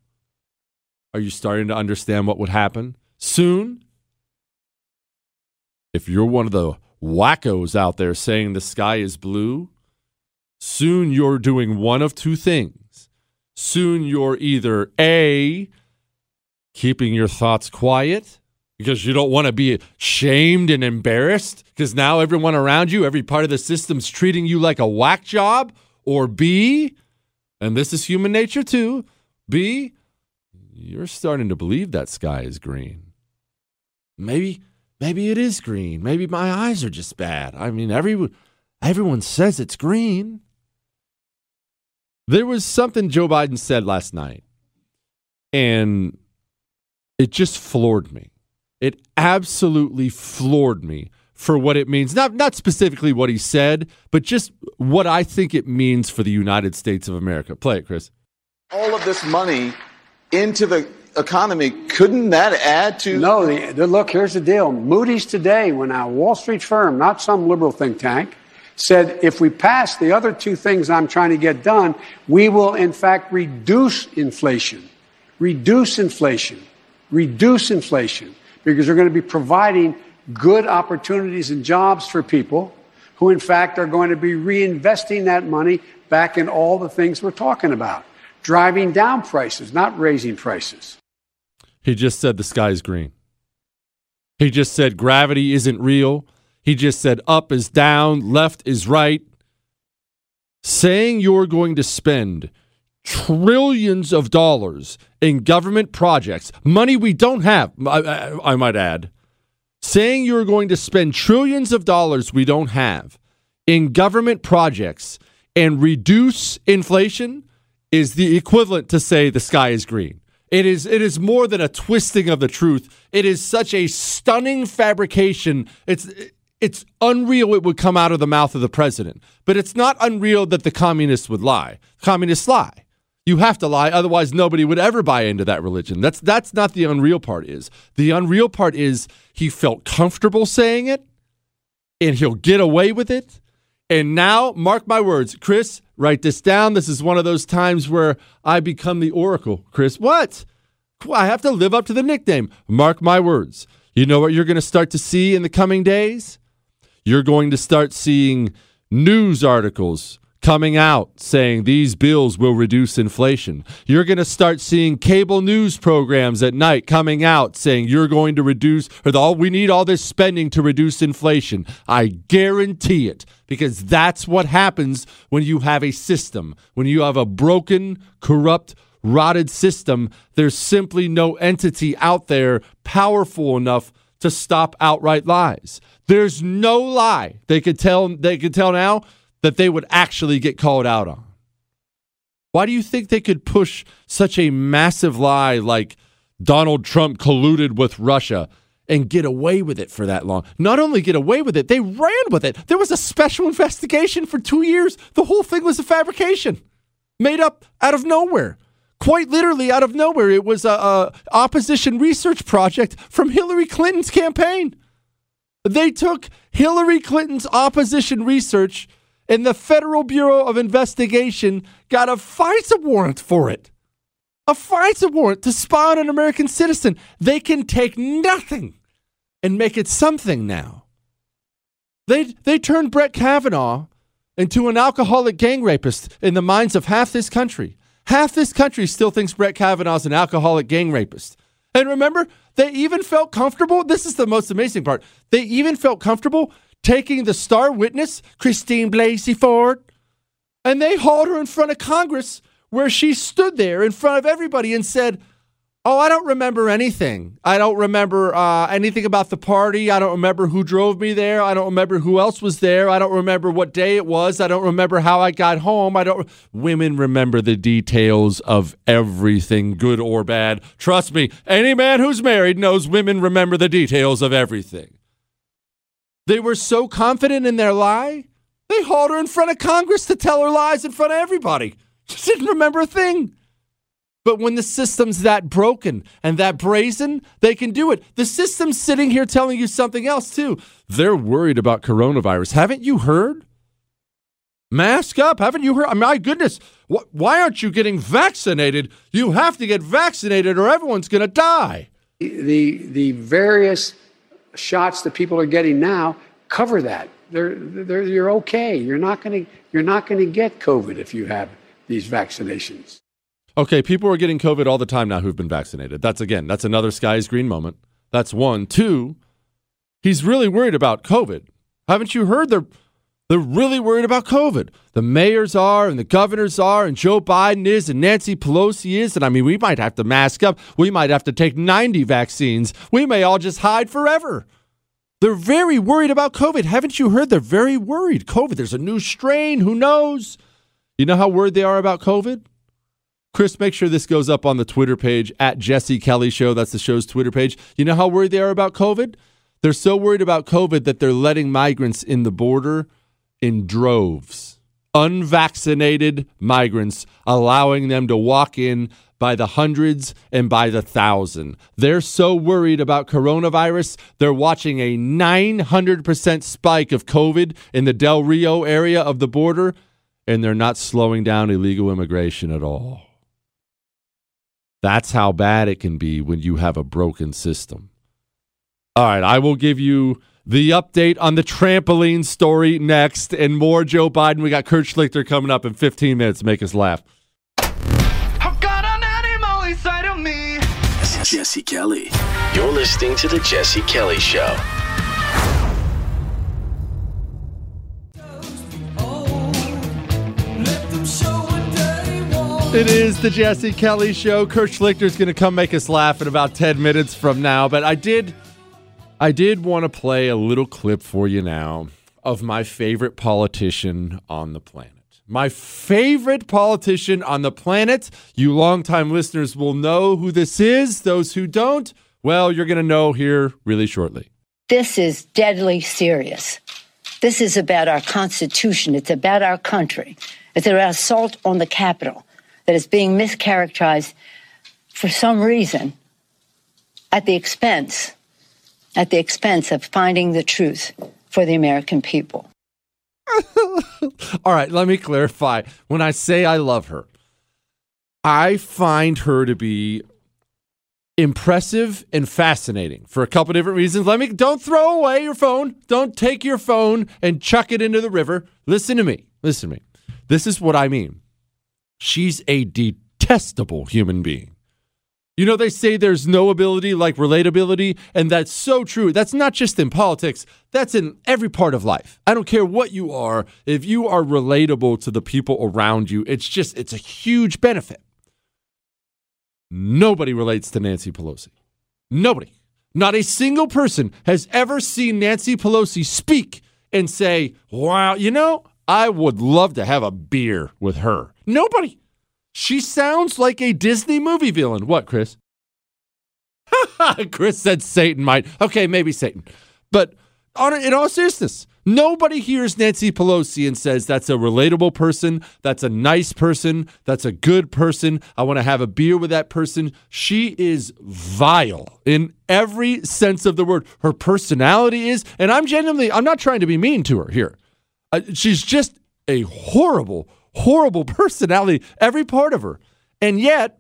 Are you starting to understand what would happen? Soon, if you're one of the wackos out there saying the sky is blue, soon you're doing one of two things. Soon you're either A, keeping your thoughts quiet because you don't want to be shamed and embarrassed because now everyone around you, every part of the system's treating you like a whack job, or B, and this is human nature too, B, you're starting to believe that sky is green. Maybe maybe it is green. Maybe my eyes are just bad. I mean, everyone everyone says it's green. There was something Joe Biden said last night, and it just floored me. It absolutely floored me for what it means. Not not specifically what he said, but just what I think it means for the United States of America. Play it, Chris. All of this money into the economy, couldn't that add to? No, the, the, look, here's the deal. Moody's today, when a Wall Street firm, not some liberal think tank, said if we pass the other two things I'm trying to get done, we will in fact reduce inflation. Reduce inflation. Reduce inflation. Because they're going to be providing good opportunities and jobs for people who in fact are going to be reinvesting that money back in all the things we're talking about driving down prices, not raising prices. He just said the sky's green. He just said gravity isn't real. He just said up is down, left is right. Saying you're going to spend trillions of dollars in government projects, money we don't have, I, I, I might add. Saying you're going to spend trillions of dollars we don't have in government projects and reduce inflation is the equivalent to say the sky is green. It is it is more than a twisting of the truth. It is such a stunning fabrication. It's it's unreal it would come out of the mouth of the president. But it's not unreal that the communists would lie. Communists lie. You have to lie, otherwise nobody would ever buy into that religion. That's that's not the unreal part is. The unreal part is he felt comfortable saying it and he'll get away with it. And now, mark my words, Chris, write this down. This is one of those times where I become the oracle. Chris, what? I have to live up to the nickname. Mark my words. You know what you're going to start to see in the coming days? You're going to start seeing news articles coming out saying these bills will reduce inflation. You're going to start seeing cable news programs at night coming out saying you're going to reduce or the, all we need all this spending to reduce inflation. I guarantee it because that's what happens when you have a system. When you have a broken, corrupt, rotted system, there's simply no entity out there powerful enough to stop outright lies. There's no lie they could tell they could tell now that they would actually get called out on. Why do you think they could push such a massive lie like Donald Trump colluded with Russia and get away with it for that long? Not only get away with it, they ran with it. There was a special investigation for two years. The whole thing was a fabrication made up out of nowhere. Quite literally out of nowhere. It was a, a opposition research project from Hillary Clinton's campaign. They took Hillary Clinton's opposition research and the Federal Bureau of Investigation got a FISA warrant for it. A FISA warrant to spy on an American citizen. They can take nothing and make it something now. They, they turned Brett Kavanaugh into an alcoholic gang rapist in the minds of half this country. Half this country still thinks Brett Kavanaugh's an alcoholic gang rapist. And remember, they even felt comfortable. This is the most amazing part. They even felt comfortable taking the star witness, Christine Blasey Ford, and they hauled her in front of Congress where she stood there in front of everybody and said, Oh, I don't remember anything. I don't remember uh, anything about the party. I don't remember who drove me there. I don't remember who else was there. I don't remember what day it was. I don't remember how I got home. I don't. Women remember the details of everything, good or bad. Trust me, any man who's married knows women remember the details of everything. They were so confident in their lie, they hauled her in front of Congress to tell her lies in front of everybody. She didn't remember a thing. But when the system's that broken and that brazen, they can do it. The system's sitting here telling you something else, too. They're worried about coronavirus. Haven't you heard? Mask up. Haven't you heard? My goodness. Wh- why aren't you getting vaccinated? You have to get vaccinated or everyone's going to die. The, the various shots that people are getting now cover that. They're, they're, you're okay. You're not going to you're not going to get COVID if you have these vaccinations. Okay, people are getting COVID all the time now who've been vaccinated. That's again, that's another sky's green moment. That's one. Two, he's really worried about COVID. Haven't you heard they're they're really worried about COVID. The mayors are, and the governors are, and Joe Biden is, and Nancy Pelosi is. And I mean, we might have to mask up. We might have to take 90 vaccines. We may all just hide forever. They're very worried about COVID. Haven't you heard? They're very worried. COVID, there's a new strain. Who knows? You know how worried they are about COVID? Chris, make sure this goes up on the Twitter page at Jesse Kelly Show. That's the show's Twitter page. You know how worried they are about COVID? They're so worried about COVID that they're letting migrants in the border in droves. Unvaccinated migrants, allowing them to walk in by the hundreds and by the thousand. They're so worried about coronavirus, they're watching a 900% spike of COVID in the Del Rio area of the border, and they're not slowing down illegal immigration at all. That's how bad it can be when you have a broken system. All right, I will give you the update on the trampoline story next, and more Joe Biden. We got Kurt Schlichter coming up in 15 minutes to make us laugh. Jesse Kelly. You're listening to The Jesse Kelly Show. It is the Jesse Kelly Show. Kurt Schlichter is going to come make us laugh in about 10 minutes from now, but I did I did want to play a little clip for you now of my favorite politician on the planet. My favorite politician on the planet. You longtime listeners will know who this is. Those who don't, well, you're going to know here really shortly. This is deadly serious. This is about our Constitution. It's about our country. It's an assault on the Capitol that is being mischaracterized for some reason at the expense, at the expense of finding the truth for the American people. All right, let me clarify. When I say I love her, I find her to be impressive and fascinating for a couple different reasons. Let me don't throw away your phone. Don't take your phone and chuck it into the river. Listen to me. Listen to me. This is what I mean. She's a detestable human being. You know, they say there's no ability like relatability, and that's so true. That's not just in politics, that's in every part of life. I don't care what you are, if you are relatable to the people around you, it's just, it's a huge benefit. Nobody relates to Nancy Pelosi. Nobody. Not a single person has ever seen Nancy Pelosi speak and say, wow, you know, I would love to have a beer with her. Nobody. She sounds like a Disney movie villain. What, Chris? Chris said Satan might. Okay, maybe Satan. But on, in all seriousness, nobody hears Nancy Pelosi and says that's a relatable person, that's a nice person, that's a good person. I want to have a beer with that person. She is vile in every sense of the word. Her personality is, and I'm genuinely, I'm not trying to be mean to her here. Uh, she's just a horrible, horrible personality, every part of her. And yet,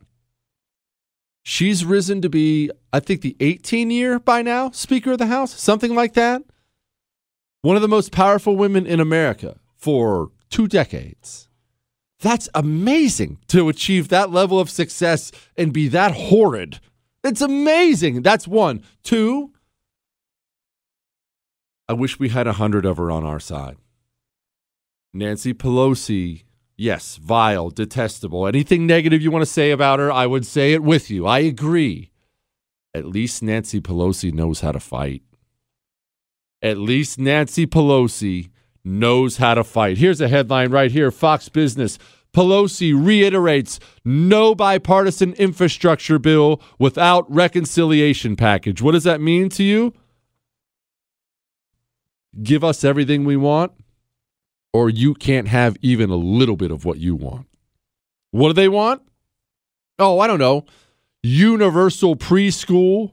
she's risen to be, I think, the 18 year by now Speaker of the House, something like that. One of the most powerful women in America for two decades. That's amazing to achieve that level of success and be that horrid. It's amazing. That's one. Two, I wish we had a hundred of her on our side. Nancy Pelosi, yes, vile, detestable. Anything negative you want to say about her, I would say it with you. I agree. At least Nancy Pelosi knows how to fight. At least Nancy Pelosi knows how to fight. Here's a headline right here Fox Business. Pelosi reiterates no bipartisan infrastructure bill without reconciliation package. What does that mean to you? Give us everything we want, or you can't have even a little bit of what you want. What do they want? Oh, I don't know. Universal preschool,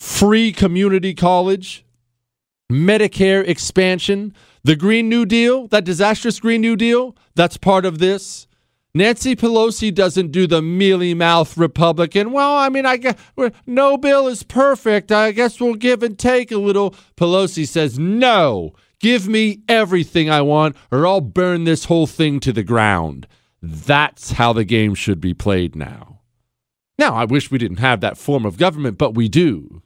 free community college, Medicare expansion, the Green New Deal, that disastrous Green New Deal, that's part of this. Nancy Pelosi doesn't do the mealy mouth Republican. Well, I mean, I guess no bill is perfect. I guess we'll give and take a little. Pelosi says, no, give me everything I want, or I'll burn this whole thing to the ground. That's how the game should be played now. Now, I wish we didn't have that form of government, but we do.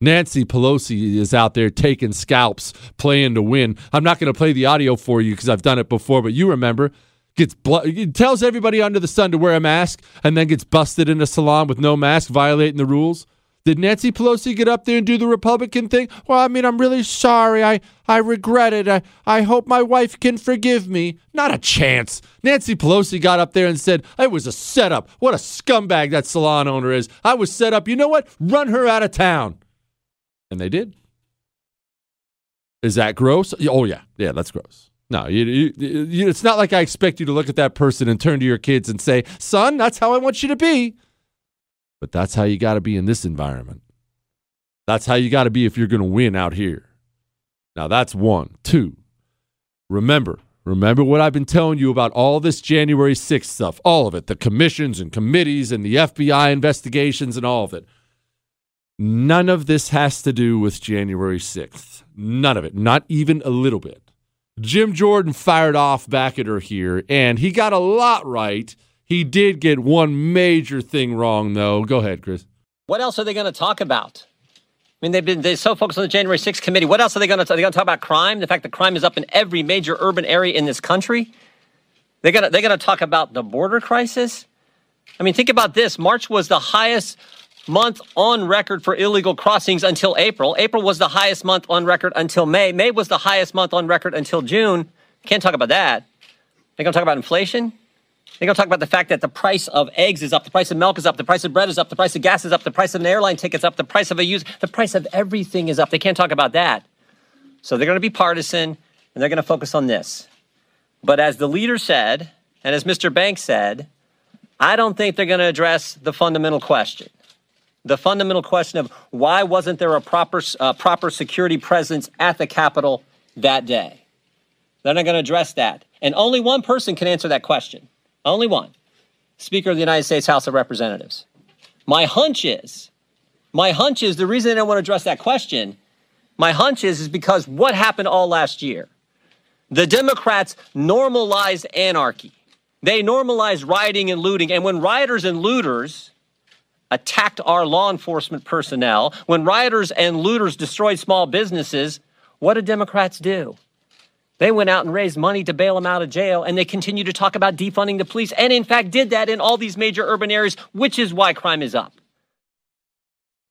Nancy Pelosi is out there taking scalps, playing to win. I'm not going to play the audio for you because I've done it before, but you remember gets bl- tells everybody under the sun to wear a mask and then gets busted in a salon with no mask violating the rules did nancy pelosi get up there and do the republican thing? Well i mean i'm really sorry. I i regret it. I i hope my wife can forgive me. Not a chance. Nancy pelosi got up there and said it was a setup. What a scumbag that salon owner is. I was set up. You know what? Run her out of town. And they did. Is that gross? Oh yeah. Yeah that's gross. No, you, you, you, it's not like I expect you to look at that person and turn to your kids and say, son, that's how I want you to be. But that's how you got to be in this environment. That's how you got to be if you're going to win out here. Now, that's one. Two, remember, remember what I've been telling you about all this January 6th stuff, all of it, the commissions and committees and the FBI investigations and all of it. None of this has to do with January 6th. None of it, not even a little bit. Jim Jordan fired off back at her here, and he got a lot right. He did get one major thing wrong, though. Go ahead, Chris. What else are they going to talk about? I mean, they've been they're so focused on the January 6th committee. What else are they going to talk? They going to talk about crime? The fact that crime is up in every major urban area in this country. They're going to they're going to talk about the border crisis. I mean, think about this. March was the highest month on record for illegal crossings until April. April was the highest month on record until May. May was the highest month on record until June. Can't talk about that. They're going to talk about inflation. They're going to talk about the fact that the price of eggs is up, the price of milk is up, the price of bread is up, the price of gas is up, the price of an airline ticket's is up, the price of a use, the price of everything is up. They can't talk about that. So they're going to be partisan and they're going to focus on this. But as the leader said, and as Mr. Banks said, I don't think they're going to address the fundamental question. The fundamental question of why wasn't there a proper, uh, proper security presence at the Capitol that day? They're not going to address that. And only one person can answer that question. Only one. Speaker of the United States House of Representatives. My hunch is, my hunch is the reason they don't want to address that question, my hunch is, is because what happened all last year? The Democrats normalized anarchy. They normalized rioting and looting. And when rioters and looters attacked our law enforcement personnel, when rioters and looters destroyed small businesses, what did Democrats do? They went out and raised money to bail them out of jail, and they continue to talk about defunding the police, and in fact did that in all these major urban areas, which is why crime is up.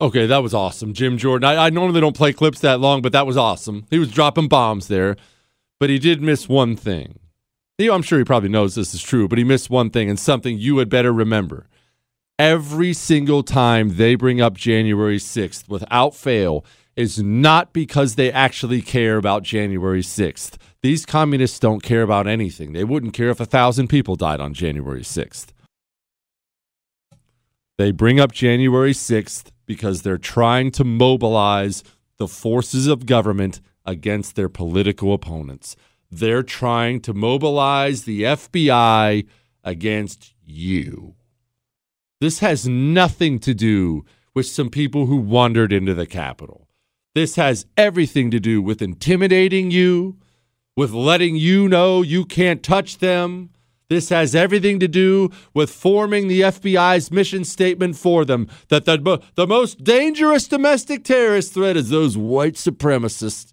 Okay, that was awesome, Jim Jordan. I, I normally don't play clips that long, but that was awesome. He was dropping bombs there, but he did miss one thing. He, I'm sure he probably knows this is true, but he missed one thing and something you had better remember. Every single time they bring up January 6th, without fail, is not because they actually care about January 6th. These communists don't care about anything. They wouldn't care if a thousand people died on January 6th. They bring up January 6th because they're trying to mobilize the forces of government against their political opponents. They're trying to mobilize the FBI against you. This has nothing to do with some people who wandered into the Capitol. This has everything to do with intimidating you, with letting you know you can't touch them. This has everything to do with forming the FBI's mission statement for them that the, the most dangerous domestic terrorist threat is those white supremacists.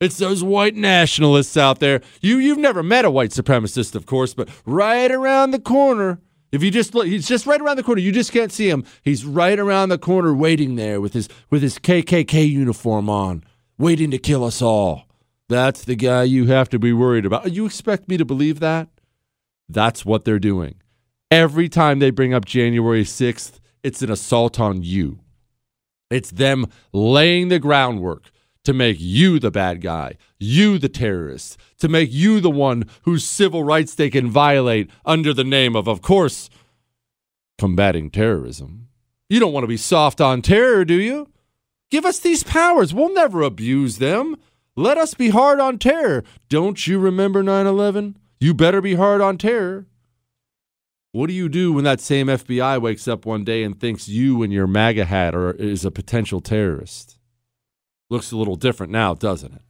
It's those white nationalists out there. You you've never met a white supremacist, of course, but right around the corner, if you just look, he's just right around the corner. You just can't see him. He's right around the corner, waiting there with his with his KKK uniform on, waiting to kill us all. That's the guy you have to be worried about. You expect me to believe that? That's what they're doing. Every time they bring up January 6th, it's an assault on you. It's them laying the groundwork to make you the bad guy, you the terrorist, to make you the one whose civil rights they can violate under the name of, of course, combating terrorism. You don't want to be soft on terror, do you? Give us these powers. We'll never abuse them. Let us be hard on terror. Don't you remember 9 11? You better be hard on terror. What do you do when that same FBI wakes up one day and thinks you and your MAGA hat are, is a potential terrorist? Looks a little different now, doesn't it?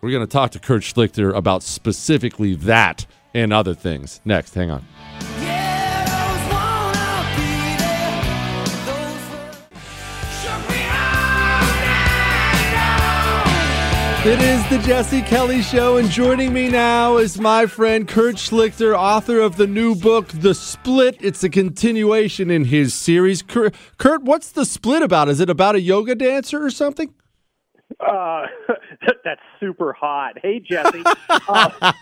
We're going to talk to Kurt Schlichter about specifically that and other things next. Hang on. It is the Jesse Kelly Show, and joining me now is my friend Kurt Schlichter, author of the new book, The Split. It's a continuation in his series. Kurt, what's The Split about? Is it about a yoga dancer or something? Uh, that's super hot. Hey, Jesse. uh,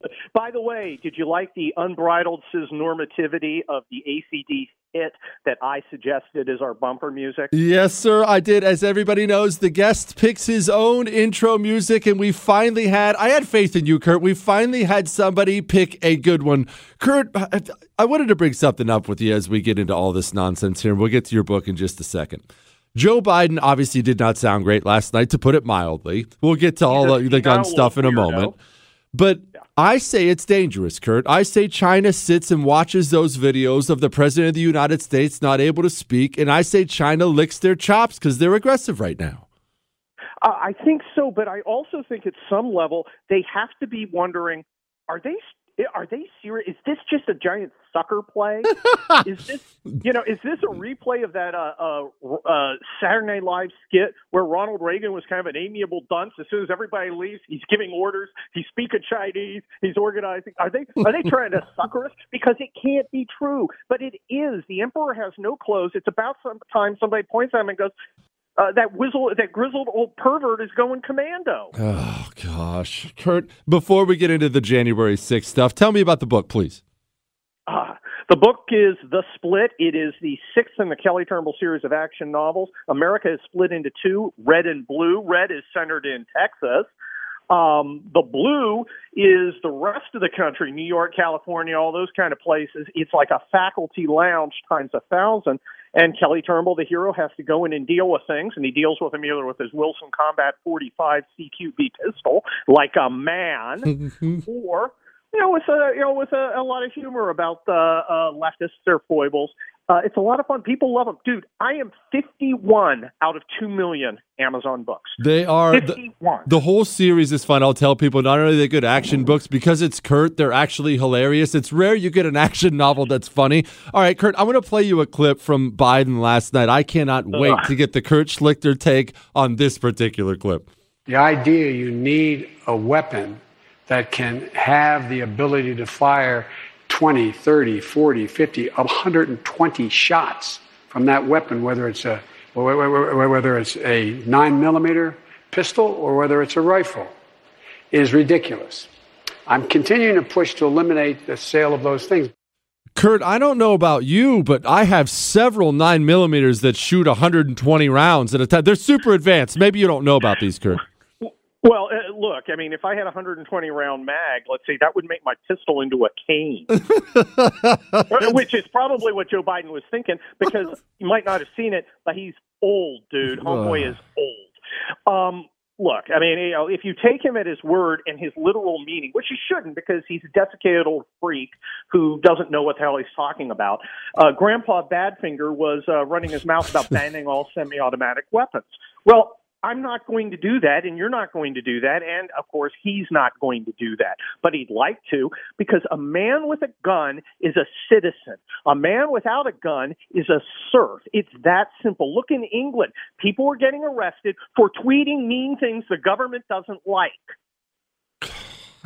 by the way, did you like the unbridled cisnormativity of the AC/DC hit that I suggested as our bumper music? Yes, sir, I did. As everybody knows, the guest picks his own intro music, and we finally had, I had faith in you, Kurt. We finally had somebody pick a good one. Kurt, I wanted to bring something up with you as we get into all this nonsense here, and we'll get to your book in just a second. Joe Biden obviously did not sound great last night, to put it mildly. We'll get to all the, the gun stuff in a moment. But I say it's dangerous, Kurt. I say China sits and watches those videos of the President of the United States not able to speak, and I say China licks their chops because they're aggressive right now. Uh, I think so, but I also think at some level they have to be wondering are they are they serious? Is this just a giant sucker play? is this, you know, is this a replay of that uh, uh, uh, Saturday Night Live skit where Ronald Reagan was kind of an amiable dunce? As soon as everybody leaves, he's giving orders. He's speaking Chinese. He's organizing. Are they are they trying to sucker us? Because it can't be true, but it is. The emperor has no clothes. It's about some time somebody points at him and goes, uh, that whizzle, that grizzled old pervert is going commando. Oh gosh, Kurt. Before we get into the January 6th stuff, tell me about the book, please. Uh, the book is The Split. It is the sixth in the Kelly Turnbull series of action novels. America is split into two, red and blue. Red is centered in Texas. Um, the blue is the rest of the country, New York, California, all those kind of places. It's like a faculty lounge times a thousand. And Kelly Turnbull, the hero, has to go in and deal with things, and he deals with them either with his Wilson Combat 45 CQB pistol, like a man, or you know, with a you know with a, a lot of humor about the uh, leftists, their foibles. Uh, it's a lot of fun. People love them, dude. I am 51 out of two million Amazon books. They are the, the, whole series is fun. I'll tell people not only are they good action books because it's Kurt, they're actually hilarious. It's rare you get an action novel that's funny. All right, Kurt, I'm going to play you a clip from Biden last night. I cannot wait to get the Kurt Schlichter take on this particular clip. The idea you need a weapon that can have the ability to fire 20, 30, 40, 50, 120 shots from that weapon, whether it's a whether it's a nine millimeter pistol or whether it's a rifle, is ridiculous. I'm continuing to push to eliminate the sale of those things. Kurt, I don't know about you, but I have several nine millimeters that shoot 120 rounds at a time. They're super advanced. Maybe you don't know about these, Kurt. Well, uh, look, I mean, if I had a 120 round mag, let's say that would make my pistol into a cane, which is probably what Joe Biden was thinking because you might not have seen it, but he's old, dude. Homeboy is old. Um, look, I mean, you know, if you take him at his word and his literal meaning, which you shouldn't because he's a desiccated old freak who doesn't know what the hell he's talking about, uh, Grandpa Badfinger was uh, running his mouth about banning all semi automatic weapons. Well, I'm not going to do that, and you're not going to do that, and of course, he's not going to do that. But he'd like to because a man with a gun is a citizen. A man without a gun is a serf. It's that simple. Look in England. People are getting arrested for tweeting mean things the government doesn't like.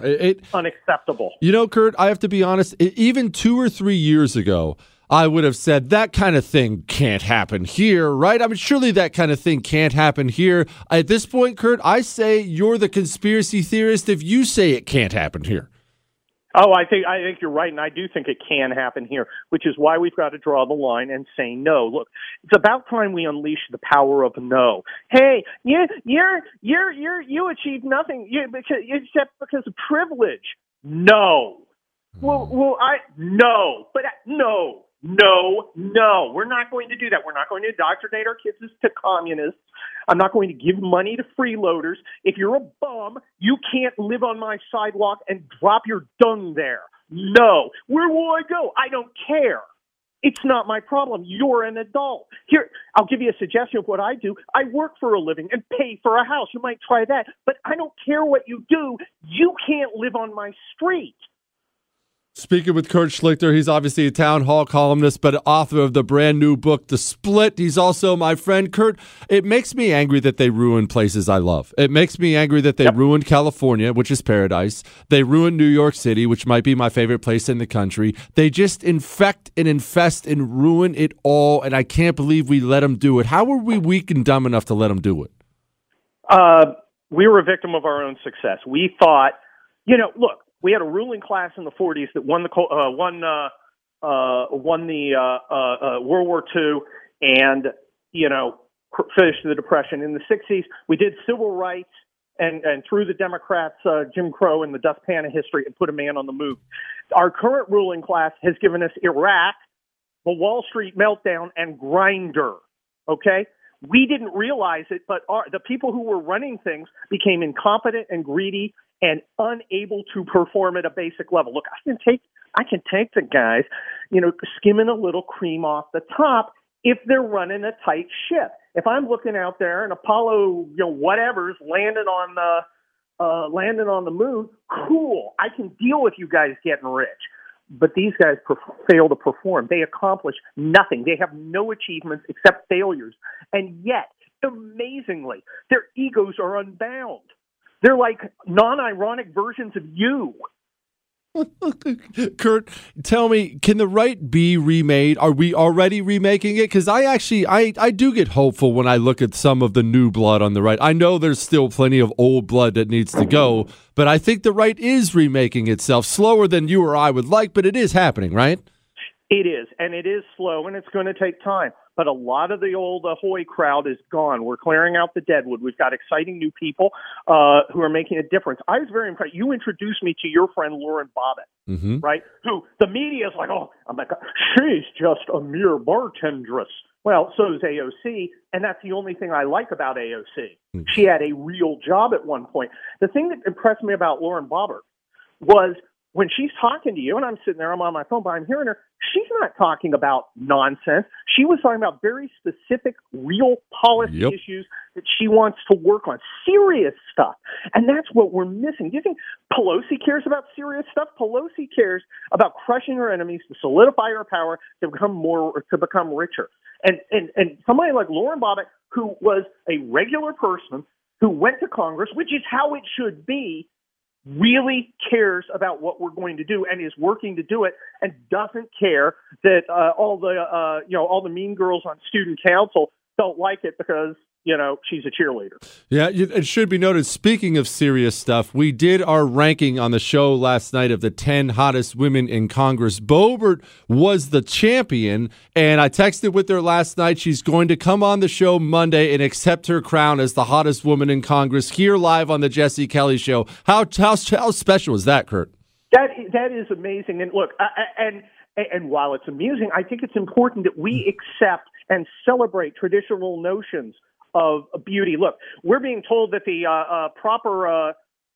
It, unacceptable. You know, Kurt, I have to be honest, even two or three years ago, I would have said that kind of thing can't happen here, right? I mean, surely that kind of thing can't happen here. At this point, Kurt, I say you're the conspiracy theorist if you say it can't happen here. Oh, I think I think you're right, and I do think it can happen here, which is why we've got to draw the line and say no. Look, it's about time we unleash the power of no. Hey, you you're you're you're you achieved nothing you, because, except because of privilege. No. Well, hmm. well, I no, but no. No, no, we're not going to do that. We're not going to indoctrinate our kids to communists. I'm not going to give money to freeloaders. If you're a bum, you can't live on my sidewalk and drop your dung there. No. Where will I go? I don't care. It's not my problem. You're an adult. Here, I'll give you a suggestion of what I do. I work for a living and pay for a house. You might try that, but I don't care what you do. You can't live on my street. Speaking with Kurt Schlichter, he's obviously a Townhall columnist, but author of the brand new book, The Split. He's also my friend. Kurt, it makes me angry that they ruin places I love. It makes me angry that they yep. ruined California, which is paradise. They ruined New York City, which might be my favorite place in the country. They just infect and infest and ruin it all, and I can't believe we let them do it. How were we weak and dumb enough to let them do it? Uh, we were a victim of our own success. We thought, you know, look, we had a ruling class in the 40s that won the uh, won uh, uh, won the uh, uh, uh, World War II and you know finished the Depression. In the 60s, we did civil rights and and threw the Democrats uh, Jim Crow in the dustpan of history and put a man on the move. Our current ruling class has given us Iraq, the Wall Street meltdown, and Grindr. Okay. We didn't realize it, but our, the people who were running things became incompetent and greedy and unable to perform at a basic level. Look, I can take I can take the guys, you know, skimming a little cream off the top if they're running a tight ship. If I'm looking out there and Apollo, you know, whatever's landing on the uh, landing on the moon. Cool. I can deal with you guys getting rich. But these guys per- fail to perform. They accomplish nothing. They have no achievements except failures. And yet, amazingly, their egos are unbound. They're like non ironic versions of you. Kurt, tell me, can the right be remade? Are we already remaking it? Because I actually, I, I do get hopeful when I look at some of the new blood on the right. I know there's still plenty of old blood that needs to go, but I think the right is remaking itself slower than you or I would like, but it is happening, right? It is, and it is slow, and it's going to take time. But a lot of the old Ahoy crowd is gone. We're clearing out the deadwood. We've got exciting new people uh, who are making a difference. I was very impressed. You introduced me to your friend Lauren Boebert, Mm-hmm. right? Who the media is like, oh, I'm like, she's just a mere bartendress. Well, so is AOC, and that's the only thing I like about AOC. She had a real job at one point. The thing that impressed me about Lauren Boebert was when she's talking to you, and I'm sitting there, I'm on my phone, but I'm hearing her, she's not talking about nonsense. She was talking about very specific, real policy Yep. issues that she wants to work on, serious stuff. And that's what we're missing. Do you think Pelosi cares about serious stuff? Pelosi cares about crushing her enemies to solidify her power to become more, to become richer. And, and, and somebody like Lauren Boebert, who was a regular person who went to Congress, which is how it should be, really cares about what we're going to do and is working to do it and doesn't care that uh, all the uh, you know all the mean girls on student council don't like it because you know she's a cheerleader. Yeah, it should be noted. Speaking of serious stuff, we did our ranking on the show last night of the 10 hottest women in Congress. Boebert was the champion, and I texted with her last night. She's going to come on the show Monday and accept her crown as the hottest woman in Congress here live on the Jesse Kelly Show. How, how, how special is that, Kurt? That that is amazing. And look, I, I- and and while it's amusing, I think it's important that we accept and celebrate traditional notions of beauty. Look, we're being told that the uh, uh, proper uh,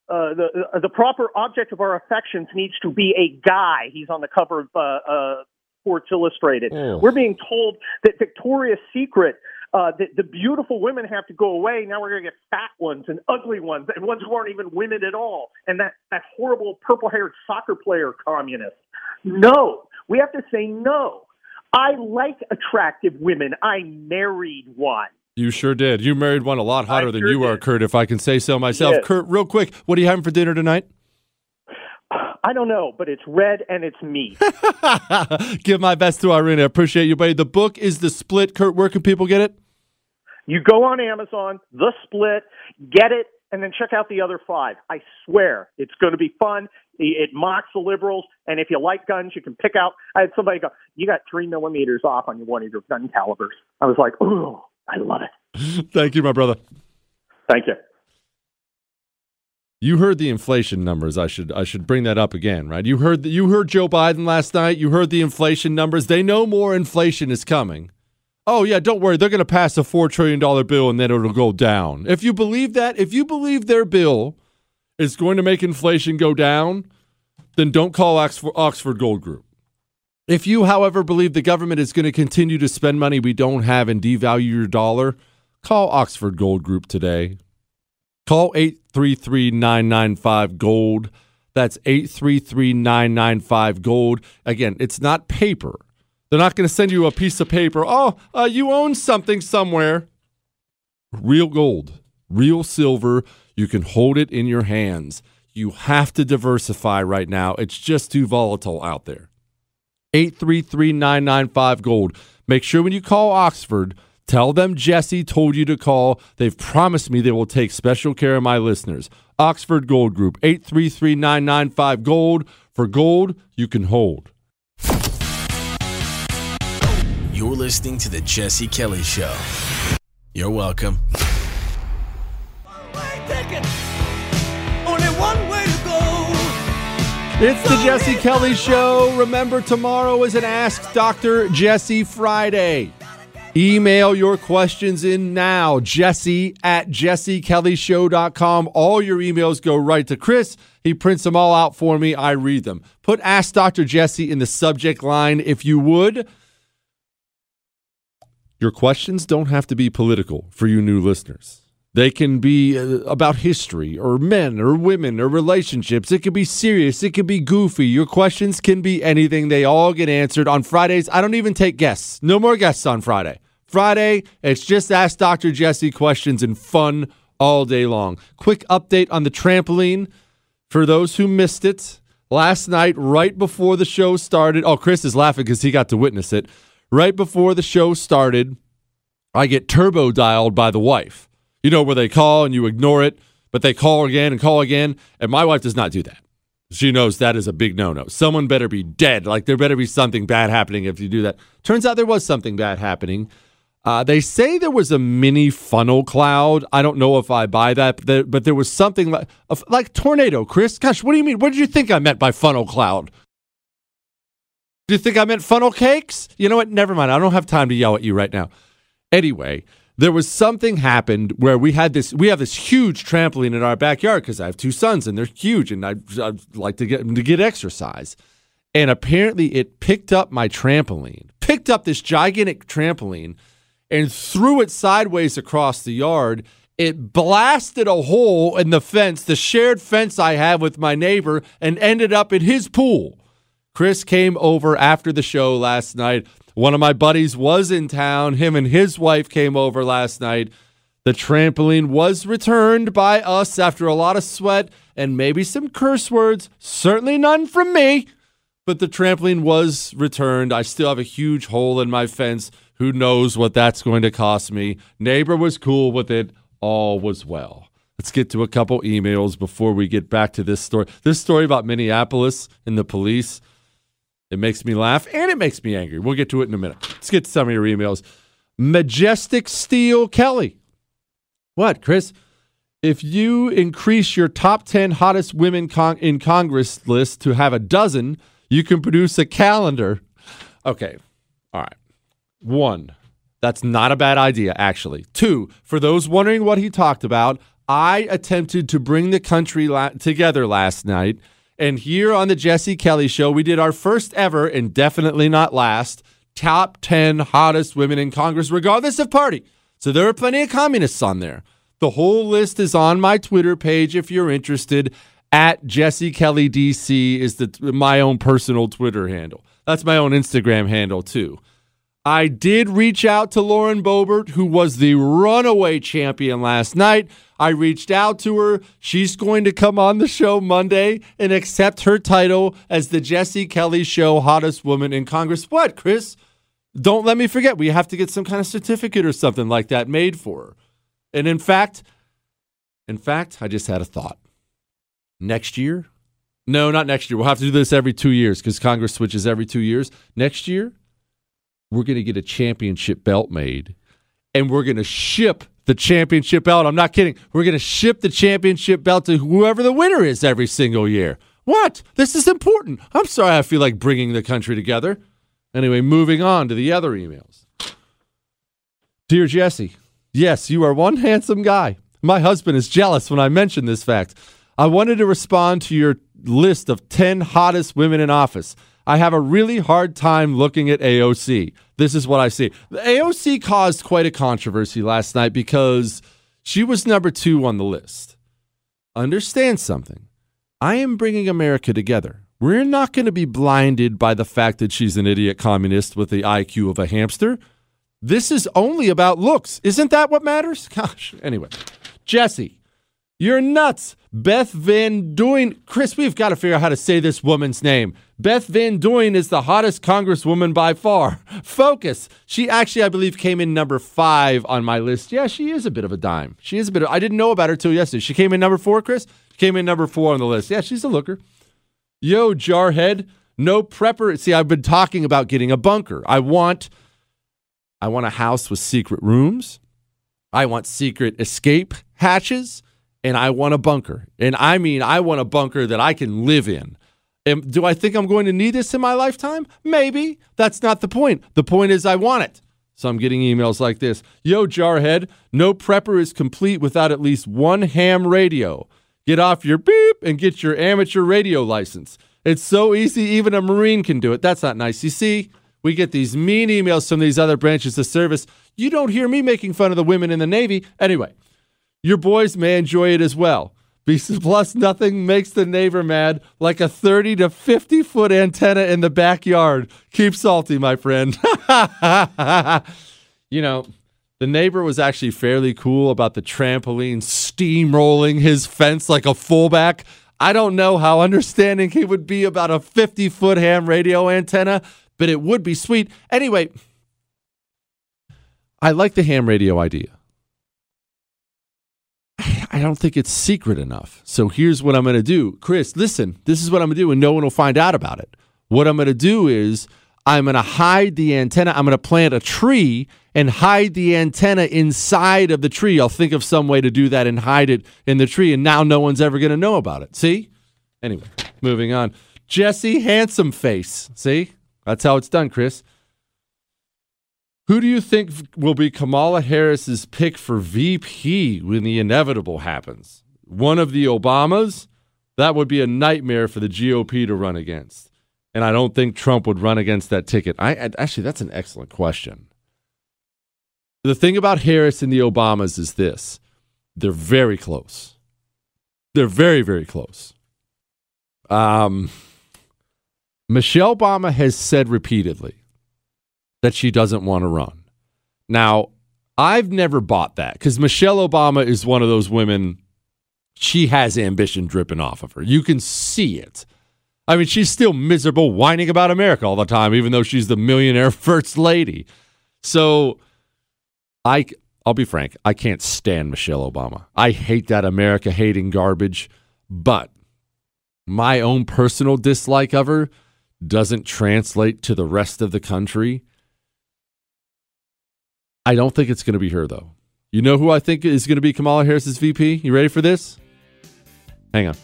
uh, the uh, the proper object of our affections needs to be a guy. He's on the cover of uh, uh, Sports Illustrated. Oh. We're being told that Victoria's Secret. Uh, that the beautiful women have to go away. Now we're going to get fat ones and ugly ones and ones who aren't even women at all. And that, that horrible purple haired soccer player communist. No, we have to say no. I like attractive women. I married one. You sure did. You married one a lot hotter than you are, Kurt, if I can say so myself. Yes. Kurt, real quick, what are you having for dinner tonight? I don't know, but it's red and it's meat. Give my best to Irene. I appreciate you, buddy. The book is The Split. Kurt, where can people get it? You go on Amazon, The Split, get it, and then check out the other five. I swear it's going to be fun. It mocks the liberals, and if you like guns, you can pick out. I had somebody go, "You got three millimeters off on one of your gun calibers." I was like, "Ooh, I love it." Thank you, my brother. Thank you. You heard the inflation numbers. I should I should bring that up again, right? You heard the, you heard Joe Biden last night. You heard the inflation numbers. They know more inflation is coming. Oh yeah, don't worry. They're going to pass a four trillion dollar bill and then it'll go down. If you believe that, if you believe their bill is going to make inflation go down, then don't call Oxford, Oxford Gold Group. If you, however, believe the government is going to continue to spend money we don't have and devalue your dollar, call Oxford Gold Group today. Call 833 995 Gold. That's 833 995 Gold. Again, it's not paper. They're not going to send you a piece of paper. Oh, uh, you own something somewhere. Real gold, real silver. You can hold it in your hands. You have to diversify right now. It's just too volatile out there. 833 995 Gold. Make sure when you call Oxford, tell them Jesse told you to call. They've promised me they will take special care of my listeners. Oxford Gold Group, 833 995 Gold. For gold you can hold. You're listening to The Jesse Kelly Show. You're welcome. It's the Jesse Kelly Show. Remember, tomorrow is an Ask Dr. Jesse Friday. Email your questions in now, jesse at jessekellyshow.com. All your emails go right to Chris. He prints them all out for me. I read them. Put Ask Dr. Jesse in the subject line if you would. Your questions don't have to be political for you new listeners. They can be uh, about history or men or women or relationships. It could be serious. It could be goofy. Your questions can be anything. They all get answered on Fridays. I don't even take guests. No more guests on Friday. Friday, it's just Ask Dr. Jesse questions and fun all day long. Quick update on the trampoline for those who missed it. Last night, right before the show started, oh, Chris is laughing because he got to witness it. Right before the show started, I get turbo dialed by the wife. You know, where they call and you ignore it, but they call again and call again. And my wife does not do that. She knows that is a big no no. Someone better be dead. Like, there better be something bad happening if you do that. Turns out there was something bad happening. Uh, they say there was a mini funnel cloud. I don't know if I buy that, but there, but there was something like, like tornado, Chris. Gosh, what do you mean? What did you think I meant by funnel cloud? Do you think I meant funnel cakes? You know what? Never mind. I don't have time to yell at you right now. Anyway, there was something happened where we had this we have this huge trampoline in our backyard because I have two sons and they're huge and I would like to get them to get exercise. And apparently it picked up my trampoline, picked up this gigantic trampoline and threw it sideways across the yard. It blasted a hole in the fence, the shared fence I have with my neighbor, and ended up in his pool. Chris came over after the show last night one of my buddies was in town. Him and his wife came over last night. The trampoline was returned by us after a lot of sweat and maybe some curse words. Certainly none from me, but the trampoline was returned. I still have a huge hole in my fence. Who knows what that's going to cost me? Neighbor was cool with it. All was well. Let's get to a couple emails before we get back to this story. This story about Minneapolis and the police. It makes me laugh and it makes me angry. We'll get to it in a minute. Let's get to some of your emails. Majestic Steel Kelly. What, Chris? If you increase your top 10 hottest women con- in Congress list to have a dozen, you can produce a calendar. Okay. All right. One, that's not a bad idea, actually. Two, for those wondering what he talked about, I attempted to bring the country la- together last night and here on the Jesse Kelly Show, we did our first ever and definitely not last top 10 hottest women in Congress, regardless of party. So there are plenty of communists on there. The whole list is on my Twitter page if you're interested. At Jesse Kelly DC is the my own personal Twitter handle. That's my own Instagram handle too. I did reach out to Lauren Boebert, who was the runaway champion last night. I reached out to her. She's going to come on the show Monday and accept her title as the Jesse Kelly Show hottest woman in Congress. What, Chris? Don't let me forget. We have to get some kind of certificate or something like that made for her. And in fact, in fact, I just had a thought. Next year? No, not next year. We'll have to do this every two years because Congress switches every two years. Next year, we're going to get a championship belt made and we're going to ship the championship belt. I'm not kidding. We're going to ship the championship belt to whoever the winner is every single year. What? This is important. I'm sorry I feel like bringing the country together. Anyway, moving on to the other emails. Dear Jesse, yes, you are one handsome guy. My husband is jealous when I mention this fact. I wanted to respond to your list of 10 hottest women in office. I have a really hard time looking at AOC. This is what I see. The AOC caused quite a controversy last night because she was number two on the list. Understand something. I am bringing America together. We're not going to be blinded by the fact that she's an idiot communist with the IQ of a hamster. This is only about looks. Isn't that what matters? Gosh. Anyway, Jesse, you're nuts. Beth Van Duyne. Chris, we've got to figure out how to say this woman's name. Beth Van Duyne is the hottest congresswoman by far. Focus. She actually, I believe, came in number five on my list. Yeah, she is a bit of a dime. She is a bit of, I didn't know about her till yesterday. She came in number four, Chris? She came in number four on the list. Yeah, she's a looker. Yo, Jarhead. No prepper. See, I've been talking about getting a bunker. I want I want a house with secret rooms. I want secret escape hatches and I want a bunker. And I mean, I want a bunker that I can live in. And do I think I'm going to need this in my lifetime? Maybe. That's not the point. The point is, I want it. So I'm getting emails like this Yo, Jarhead, no prepper is complete without at least one ham radio. Get off your beep and get your amateur radio license. It's so easy, even a Marine can do it. That's not nice. You see, we get these mean emails from these other branches of service. You don't hear me making fun of the women in the Navy. Anyway, Your boys may enjoy it as well. Plus, nothing makes the neighbor mad like a 30 to 50 foot antenna in the backyard. Keep salty, my friend. you know, the neighbor was actually fairly cool about the trampoline steamrolling his fence like a fullback. I don't know how understanding he would be about a 50 foot ham radio antenna, but it would be sweet. Anyway, I like the ham radio idea. I don't think it's secret enough. So here's what I'm going to do. Chris, listen, this is what I'm going to do, and no one will find out about it. What I'm going to do is I'm going to hide the antenna. I'm going to plant a tree and hide the antenna inside of the tree. I'll think of some way to do that and hide it in the tree, and now no one's ever going to know about it. See? Anyway, moving on. Jesse Handsome Face. See? That's how it's done, Chris. Who do you think will be Kamala Harris's pick for VP when the inevitable happens? One of the Obamas? That would be a nightmare for the GOP to run against. And I don't think Trump would run against that ticket. I actually that's an excellent question. The thing about Harris and the Obamas is this. They're very close. They're very very close. Um Michelle Obama has said repeatedly that she doesn't want to run. Now, I've never bought that because Michelle Obama is one of those women, she has ambition dripping off of her. You can see it. I mean, she's still miserable, whining about America all the time, even though she's the millionaire first lady. So, I, I'll be frank, I can't stand Michelle Obama. I hate that America hating garbage, but my own personal dislike of her doesn't translate to the rest of the country. I don't think it's going to be her, though. You know who I think is going to be Kamala Harris's VP? You ready for this? Hang on.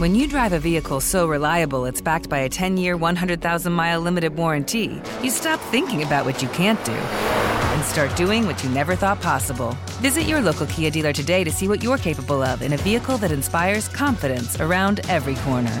When you drive a vehicle so reliable it's backed by a 10 year, 100,000 mile limited warranty, you stop thinking about what you can't do and start doing what you never thought possible. Visit your local Kia dealer today to see what you're capable of in a vehicle that inspires confidence around every corner.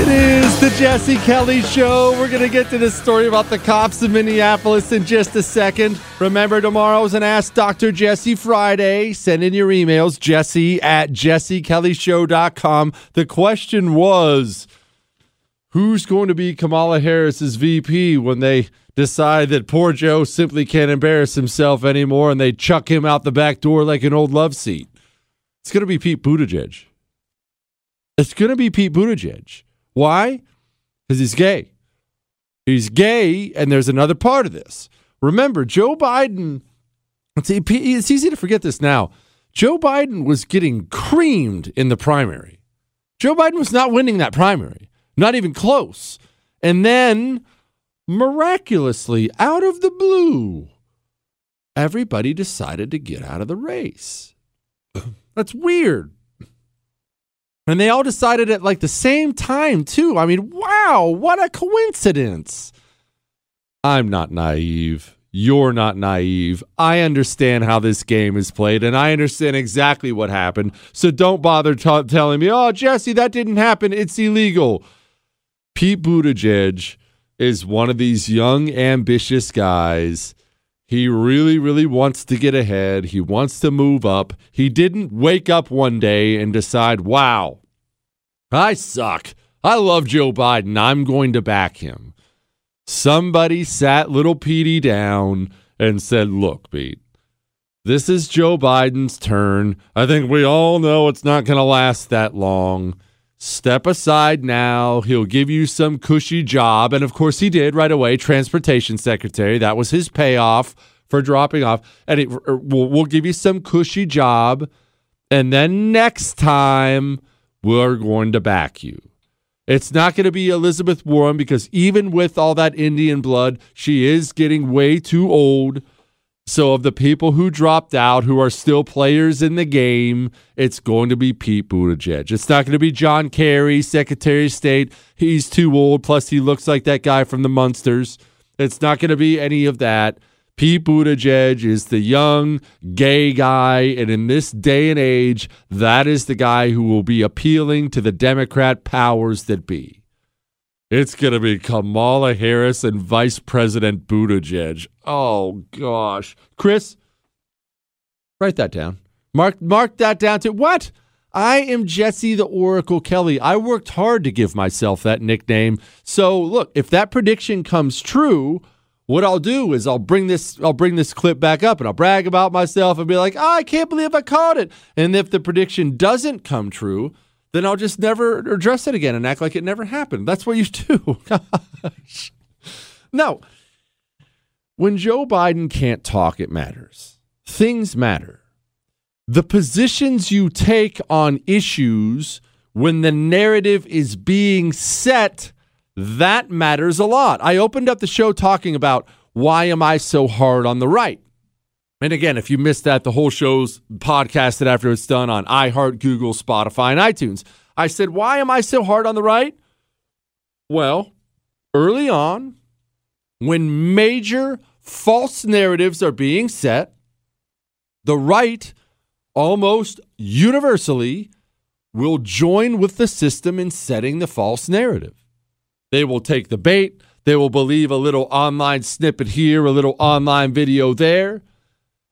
It is the Jesse Kelly Show. We're going to get to this story about the cops in Minneapolis in just a second. Remember, tomorrow's an Ask Dr. Jesse Friday. Send in your emails, jesse at jessekellyshow.com. The question was who's going to be Kamala Harris's VP when they decide that poor Joe simply can't embarrass himself anymore and they chuck him out the back door like an old love seat? It's going to be Pete Buttigieg. It's going to be Pete Buttigieg. Why? Because he's gay. He's gay, and there's another part of this. Remember, Joe Biden, it's easy to forget this now. Joe Biden was getting creamed in the primary. Joe Biden was not winning that primary, not even close. And then, miraculously, out of the blue, everybody decided to get out of the race. That's weird. And they all decided at like the same time, too. I mean, wow, what a coincidence. I'm not naive. You're not naive. I understand how this game is played and I understand exactly what happened. So don't bother t- telling me, oh, Jesse, that didn't happen. It's illegal. Pete Buttigieg is one of these young, ambitious guys. He really, really wants to get ahead. He wants to move up. He didn't wake up one day and decide, wow, I suck. I love Joe Biden. I'm going to back him. Somebody sat little Petey down and said, Look, Pete, this is Joe Biden's turn. I think we all know it's not going to last that long. Step aside now. He'll give you some cushy job. And of course, he did right away. Transportation secretary. That was his payoff for dropping off. And it, er, we'll, we'll give you some cushy job. And then next time, we're going to back you. It's not going to be Elizabeth Warren because even with all that Indian blood, she is getting way too old. So, of the people who dropped out who are still players in the game, it's going to be Pete Buttigieg. It's not going to be John Kerry, Secretary of State. He's too old. Plus, he looks like that guy from the Munsters. It's not going to be any of that. Pete Buttigieg is the young gay guy, and in this day and age, that is the guy who will be appealing to the Democrat powers that be. It's going to be Kamala Harris and Vice President Buttigieg. Oh gosh, Chris, write that down. Mark mark that down to what? I am Jesse the Oracle Kelly. I worked hard to give myself that nickname. So look, if that prediction comes true, what I'll do is I'll bring this I'll bring this clip back up and I'll brag about myself and be like, oh, I can't believe I caught it. And if the prediction doesn't come true, then I'll just never address it again and act like it never happened. That's what you do. Gosh. No. When Joe Biden can't talk, it matters. Things matter. The positions you take on issues when the narrative is being set that matters a lot. I opened up the show talking about why am I so hard on the right? And again, if you missed that, the whole show's podcasted after it's done on iHeart, Google, Spotify, and iTunes. I said, why am I so hard on the right? Well, early on, when major false narratives are being set, the right almost universally will join with the system in setting the false narrative. They will take the bait. They will believe a little online snippet here, a little online video there.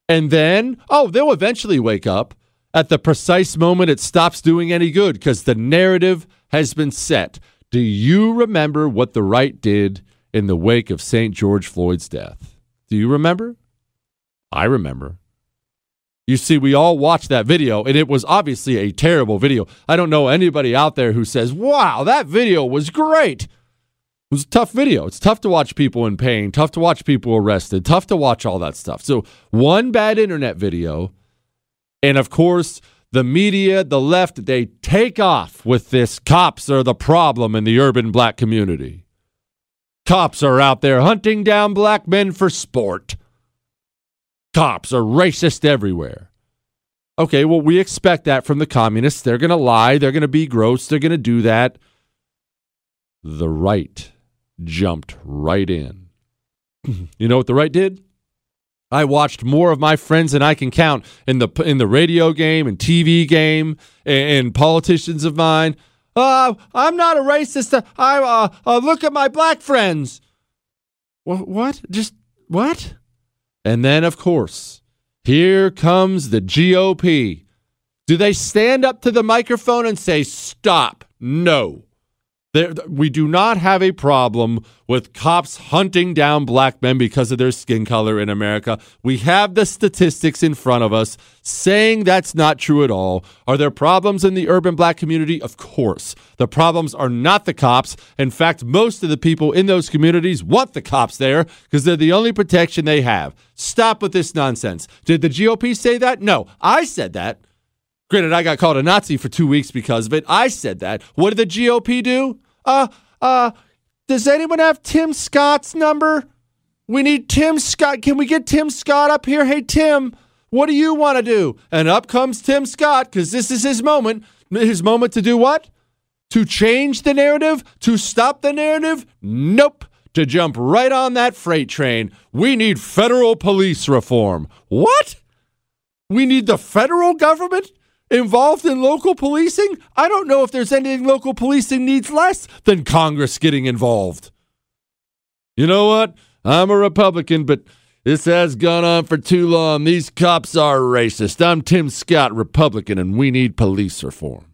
And then, oh, they'll eventually wake up at the precise moment it stops doing any good because the narrative has been set. Do you remember what the right did in the wake of St. George Floyd's death? Do you remember? I remember. You see, we all watched that video, and it was obviously a terrible video. I don't know anybody out there who says, wow, that video was great. It was a tough video. It's tough to watch people in pain, tough to watch people arrested, tough to watch all that stuff. So, one bad internet video, and of course, the media, the left, they take off with this cops are the problem in the urban black community. Cops are out there hunting down black men for sport. Cops are racist everywhere. Okay, well, we expect that from the communists. They're going to lie. They're going to be gross. They're going to do that. The right jumped right in. you know what the right did? I watched more of my friends than I can count in the in the radio game and TV game and, and politicians of mine. Uh, I'm not a racist. I uh, uh, look at my black friends. What? What? Just what? And then, of course, here comes the GOP. Do they stand up to the microphone and say, "Stop"? No. There, we do not have a problem with cops hunting down black men because of their skin color in America. We have the statistics in front of us saying that's not true at all. Are there problems in the urban black community? Of course. The problems are not the cops. In fact, most of the people in those communities want the cops there because they're the only protection they have. Stop with this nonsense. Did the GOP say that? No. I said that. Granted, I got called a Nazi for two weeks because of it. I said that. What did the GOP do? Uh, uh, does anyone have Tim Scott's number? We need Tim Scott. Can we get Tim Scott up here? Hey, Tim, what do you want to do? And up comes Tim Scott because this is his moment. His moment to do what? To change the narrative? To stop the narrative? Nope. To jump right on that freight train. We need federal police reform. What? We need the federal government involved in local policing? I don't know if there's anything local policing needs less than Congress getting involved. You know what? I'm a Republican, but this has gone on for too long. These cops are racist. I'm Tim Scott, Republican, and we need police reform.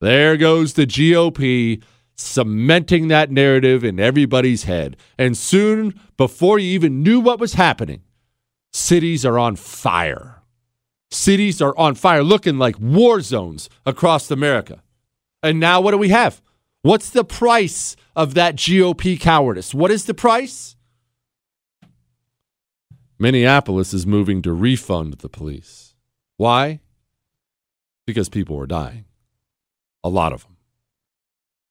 There goes the GOP cementing that narrative in everybody's head. And soon, before you even knew what was happening, cities are on fire. Cities are on fire, looking like war zones across America. And now what do we have? What's the price of that GOP cowardice? What is the price? Minneapolis is moving to refund the police. Why? Because people are dying. A lot of them.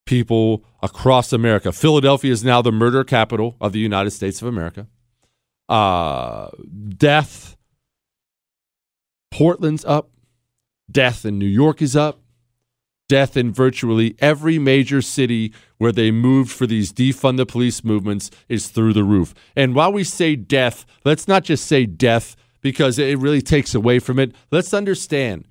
People across America. Philadelphia is now the murder capital of the United States of America. Uh, death Portland's up. Death in New York is up. Death in virtually every major city where they moved for these defund the police movements is through the roof. And while we say death, let's not just say death because it really takes away from it. Let's understand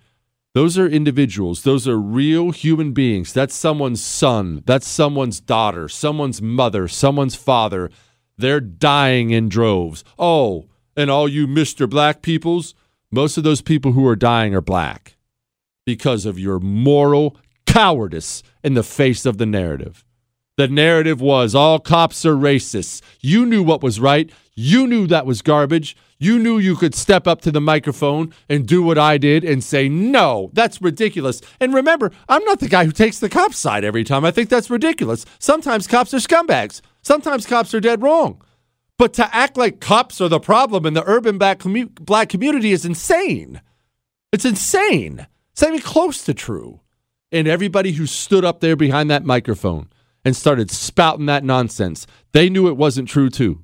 those are individuals, those are real human beings. That's someone's son, that's someone's daughter, someone's mother, someone's father. They're dying in droves. Oh, and all you Mr. Black peoples, most of those people who are dying are black because of your moral cowardice in the face of the narrative. The narrative was all cops are racists. You knew what was right. You knew that was garbage. You knew you could step up to the microphone and do what I did and say, no, that's ridiculous. And remember, I'm not the guy who takes the cop's side every time. I think that's ridiculous. Sometimes cops are scumbags. Sometimes cops are dead wrong. But to act like cops are the problem in the urban black, commu- black community is insane. It's insane. It's not even close to true. And everybody who stood up there behind that microphone and started spouting that nonsense, they knew it wasn't true too.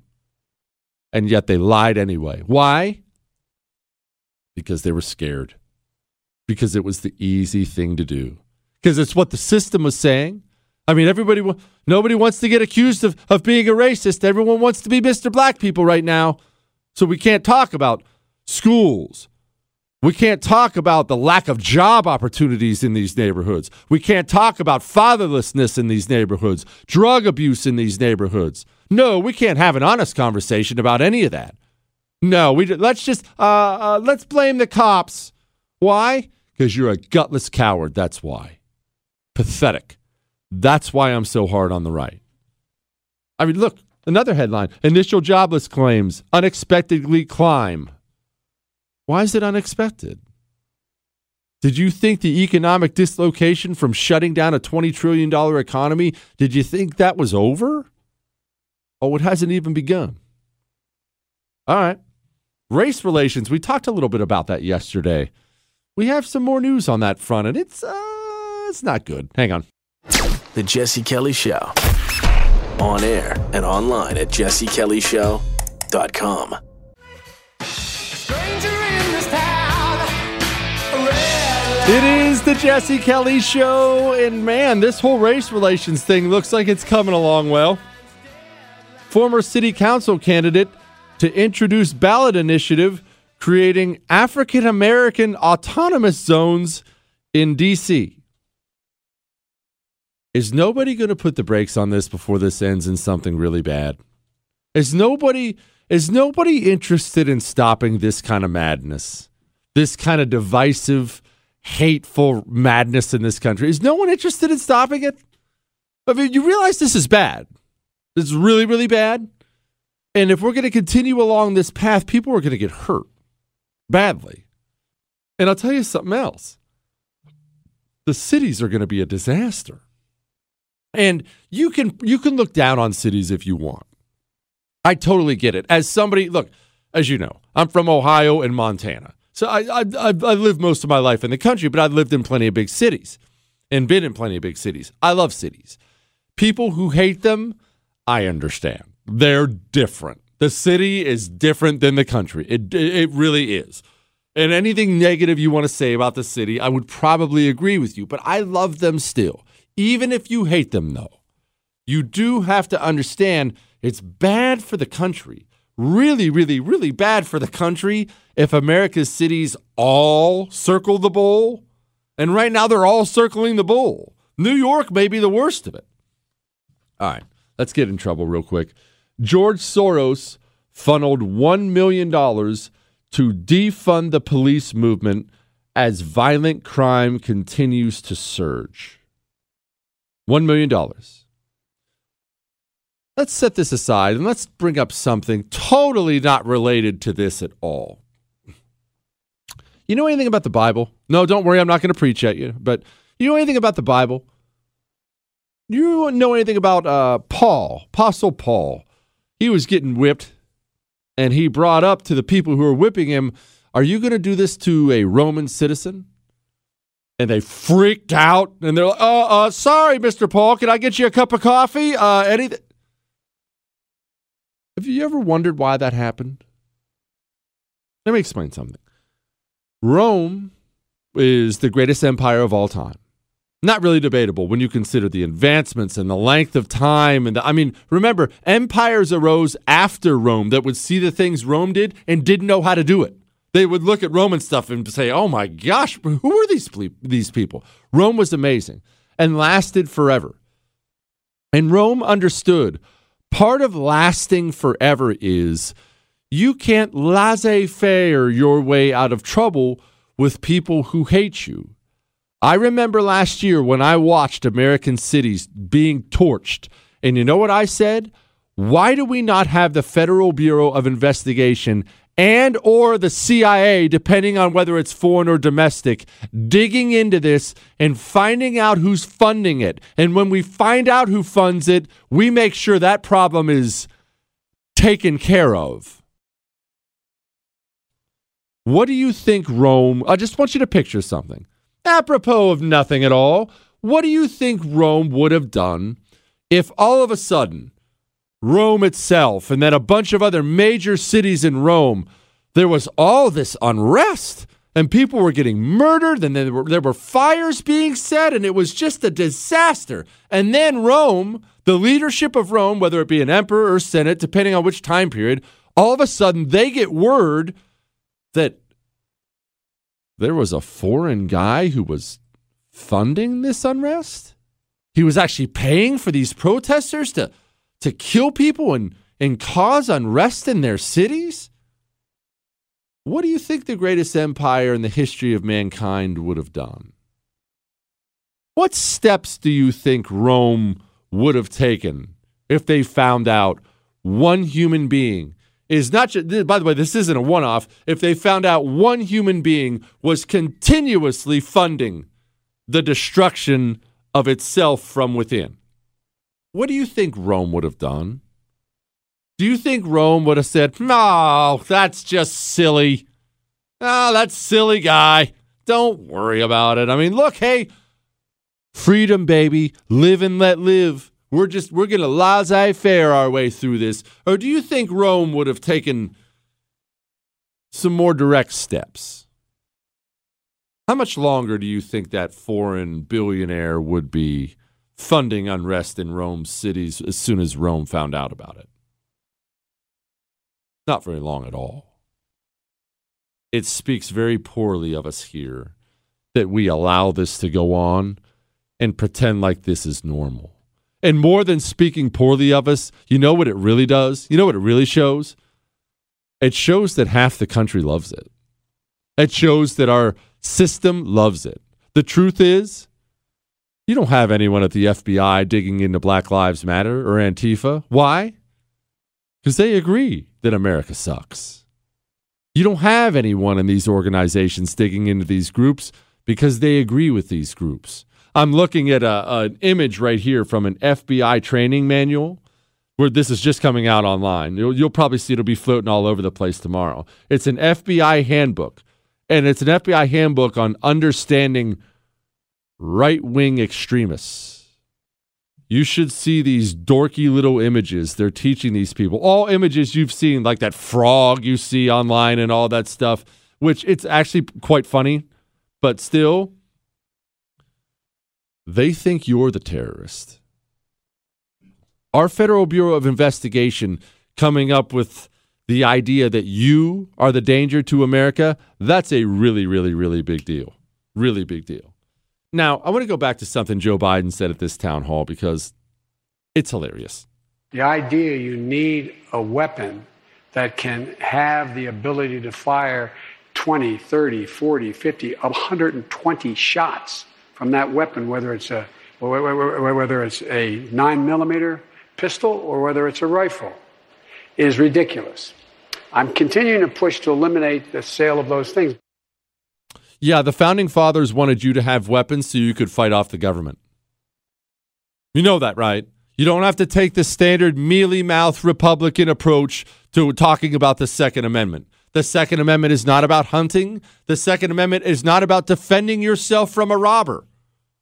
And yet they lied anyway. Why? Because they were scared. Because it was the easy thing to do. Because it's what the system was saying. I mean, everybody, nobody wants to get accused of, of being a racist. Everyone wants to be Mr. Black people right now. So we can't talk about schools. We can't talk about the lack of job opportunities in these neighborhoods. We can't talk about fatherlessness in these neighborhoods, drug abuse in these neighborhoods. No, we can't have an honest conversation about any of that. No, we let's just uh, uh, let's blame the cops. Why? Because you're a gutless coward. That's why. Pathetic. That's why I'm so hard on the right. I mean, look, another headline Initial jobless claims unexpectedly climb. Why is it unexpected? Did you think the economic dislocation from shutting down a $20 trillion economy, did you think that was over? Oh, it hasn't even begun. All right. Race relations. We talked a little bit about that yesterday. We have some more news on that front, and it's uh, it's not good. Hang on. The Jesse Kelly Show. On air and online at jessekellyshow.com. It is the Jesse Kelly Show, and man, this whole race relations thing looks like it's coming along well. Former city council candidate to introduce ballot initiative creating African American autonomous zones in D.C. is nobody going to put the brakes on this before this ends in something really bad? Is nobody is nobody interested in stopping this kind of madness? This kind of divisive, hateful madness in this country? Is no one interested in stopping it? I mean, you realize this is bad. Is really, really bad. And if we're going to continue along this path, people are going to get hurt badly. And I'll tell you something else the cities are going to be a disaster. And you can you can look down on cities if you want. I totally get it. As somebody, look, as you know, I'm from Ohio and Montana. So I I I lived most of my life in the country, but I've lived in plenty of big cities and been in plenty of big cities. I love cities. People who hate them, I understand. They're different. The city is different than the country. It it really is. And anything negative you want to say about the city, I would probably agree with you, but I love them still. Even if you hate them though. You do have to understand it's bad for the country. Really, really, really bad for the country if America's cities all circle the bowl. And right now they're all circling the bowl. New York may be the worst of it. All right, let's get in trouble real quick. George Soros funneled $1 million to defund the police movement as violent crime continues to surge. $1 million. Let's set this aside and let's bring up something totally not related to this at all. You know anything about the Bible? No, don't worry, I'm not going to preach at you, but you know anything about the Bible? You know anything about uh, Paul, Apostle Paul? He was getting whipped and he brought up to the people who were whipping him, Are you going to do this to a Roman citizen? And they freaked out and they're like, uh, uh, sorry, Mr. Paul, can I get you a cup of coffee? Uh, anything? Have you ever wondered why that happened? Let me explain something. Rome is the greatest empire of all time not really debatable when you consider the advancements and the length of time and the, I mean remember empires arose after Rome that would see the things Rome did and didn't know how to do it. They would look at Roman stuff and say, "Oh my gosh, who are these these people?" Rome was amazing and lasted forever. And Rome understood part of lasting forever is you can't laissez-faire your way out of trouble with people who hate you I remember last year when I watched American cities being torched, and you know what I said? Why do we not have the Federal Bureau of Investigation and or the CIA depending on whether it's foreign or domestic digging into this and finding out who's funding it. And when we find out who funds it, we make sure that problem is taken care of. What do you think Rome? I just want you to picture something. Apropos of nothing at all, what do you think Rome would have done if all of a sudden Rome itself and then a bunch of other major cities in Rome, there was all this unrest and people were getting murdered and there were, there were fires being set and it was just a disaster. And then Rome, the leadership of Rome, whether it be an emperor or senate, depending on which time period, all of a sudden they get word that there was a foreign guy who was funding this unrest? He was actually paying for these protesters to, to kill people and, and cause unrest in their cities? What do you think the greatest empire in the history of mankind would have done? What steps do you think Rome would have taken if they found out one human being is not just, by the way, this isn't a one off. If they found out one human being was continuously funding the destruction of itself from within, what do you think Rome would have done? Do you think Rome would have said, No, that's just silly? Oh, that's silly guy. Don't worry about it. I mean, look, hey, freedom, baby. Live and let live. We're just we're going to laissez-faire our way through this, or do you think Rome would have taken some more direct steps? How much longer do you think that foreign billionaire would be funding unrest in Rome's cities as soon as Rome found out about it? Not very long at all. It speaks very poorly of us here that we allow this to go on and pretend like this is normal. And more than speaking poorly of us, you know what it really does? You know what it really shows? It shows that half the country loves it. It shows that our system loves it. The truth is, you don't have anyone at the FBI digging into Black Lives Matter or Antifa. Why? Because they agree that America sucks. You don't have anyone in these organizations digging into these groups because they agree with these groups. I'm looking at a, an image right here from an FBI training manual where this is just coming out online. You'll, you'll probably see it'll be floating all over the place tomorrow. It's an FBI handbook, and it's an FBI handbook on understanding right wing extremists. You should see these dorky little images they're teaching these people. All images you've seen, like that frog you see online and all that stuff, which it's actually quite funny, but still, they think you're the terrorist. Our Federal Bureau of Investigation coming up with the idea that you are the danger to America, that's a really, really, really big deal. Really big deal. Now, I want to go back to something Joe Biden said at this town hall because it's hilarious. The idea you need a weapon that can have the ability to fire 20, 30, 40, 50, 120 shots from that weapon, whether it's a whether it's a nine millimeter pistol or whether it's a rifle, is ridiculous. I'm continuing to push to eliminate the sale of those things. Yeah, the founding fathers wanted you to have weapons so you could fight off the government. You know that, right? You don't have to take the standard mealy mouth Republican approach to talking about the Second Amendment. The Second Amendment is not about hunting. The Second Amendment is not about defending yourself from a robber.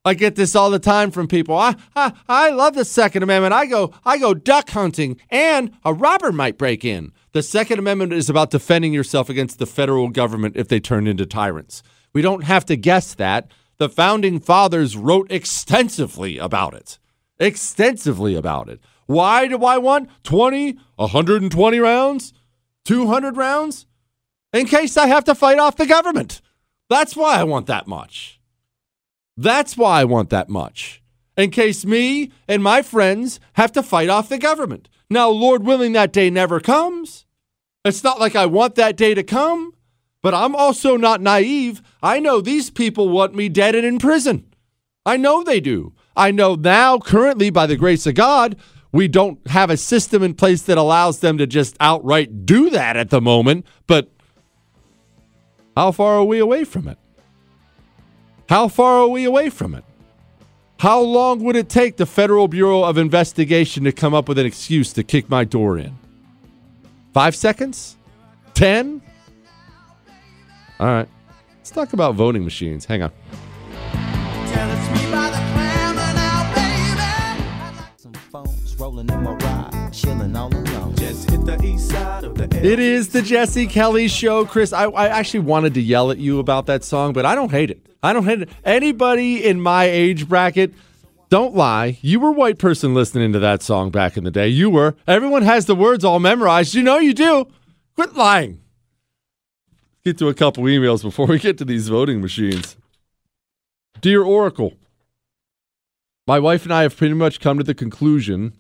I get this all the time from people. I, I, I love the Second Amendment. I go I go duck hunting and a robber might break in. The Second Amendment is about defending yourself against the federal government if they turn into tyrants. We don't have to guess that. The founding fathers wrote extensively about it. Extensively about it. Why do I want 20, 120 rounds? 200 rounds? In case I have to fight off the government. That's why I want that much. That's why I want that much. In case me and my friends have to fight off the government. Now, Lord willing, that day never comes. It's not like I want that day to come, but I'm also not naive. I know these people want me dead and in prison. I know they do. I know now, currently, by the grace of God, we don't have a system in place that allows them to just outright do that at the moment, but how far are we away from it? How far are we away from it? How long would it take the Federal Bureau of Investigation to come up with an excuse to kick my door in? Five seconds? Ten? All right. Let's talk about voting machines. Hang on. It is the Jesse Kelly Show, Chris. I, I, actually wanted to yell at you about that song, but I don't hate it. I don't hate it. Anybody in my age bracket, don't lie. You were a white person listening to that song back in the day. You were. Everyone has the words all memorized. You know you do. Quit lying. Get to a couple emails before we get to these voting machines. Dear Oracle, my wife and I have pretty much come to the conclusion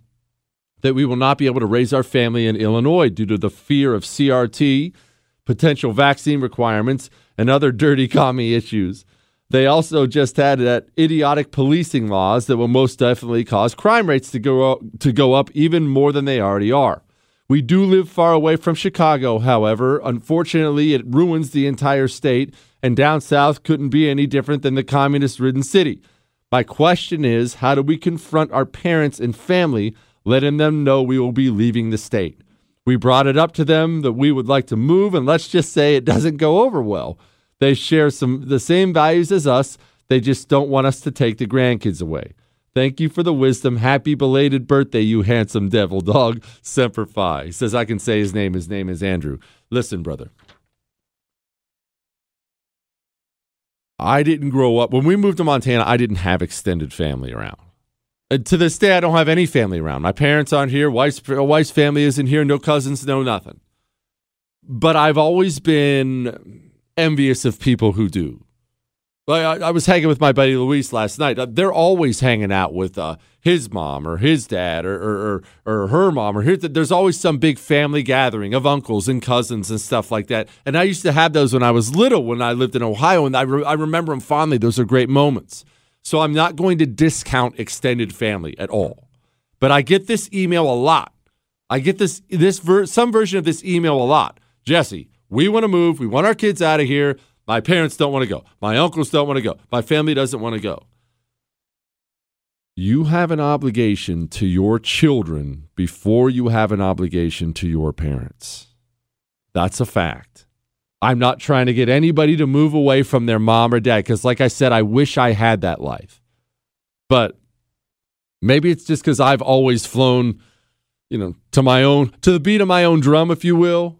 that we will not be able to raise our family in Illinois due to the fear of CRT, potential vaccine requirements, and other dirty commie issues. They also just had that idiotic policing laws that will most definitely cause crime rates to go up, to go up even more than they already are. We do live far away from Chicago, however. Unfortunately, it ruins the entire state, and down south couldn't be any different than the communist ridden city. My question is how do we confront our parents and family, letting them know we will be leaving the state? We brought it up to them that we would like to move, and let's just say it doesn't go over well. They share some the same values as us. They just don't want us to take the grandkids away. Thank you for the wisdom. Happy belated birthday, you handsome devil dog. Semper Fi. He says I can say his name. His name is Andrew. Listen, brother. I didn't grow up when we moved to Montana. I didn't have extended family around. And to this day, I don't have any family around. My parents aren't here. Wife's, uh, wife's family isn't here. No cousins. No nothing. But I've always been envious of people who do. Well, I, I was hanging with my buddy Luis last night. Uh, They're always hanging out with uh, his mom or his dad or or, or, or her mom or his, there's always some big family gathering of uncles and cousins and stuff like that. And I used to have those when I was little when I lived in Ohio, and I, re- I remember them fondly. Those are great moments. So I'm not going to discount extended family at all. But I get this email a lot. I get this this ver- some version of this email a lot. Jesse, we want to move. We want our kids out of here. My parents don't want to go. My uncles don't want to go. My family doesn't want to go. You have an obligation to your children before you have an obligation to your parents. That's a fact. I'm not trying to get anybody to move away from their mom or dad because, like I said, I wish I had that life. But maybe it's just because I've always flown, you know, to my own, to the beat of my own drum, if you will.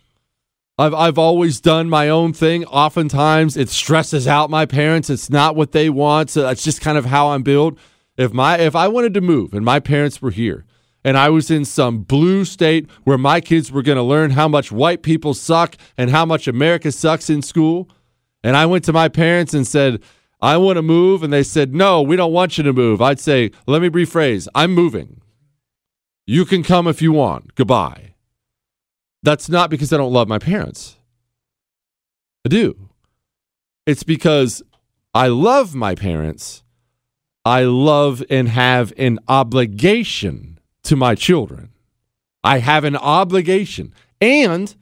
I've I've always done my own thing. Oftentimes it stresses out my parents. It's not what they want. So that's just kind of how I'm built. If my if I wanted to move and my parents were here and I was in some blue state where my kids were going to learn how much white people suck and how much America sucks in school, and I went to my parents and said, "I want to move," and they said, "No, we don't want you to move." I'd say, "Let me rephrase. I'm moving. You can come if you want. Goodbye." That's not because I don't love my parents. I do. It's because I love my parents. I love and have an obligation to my children. I have an obligation. And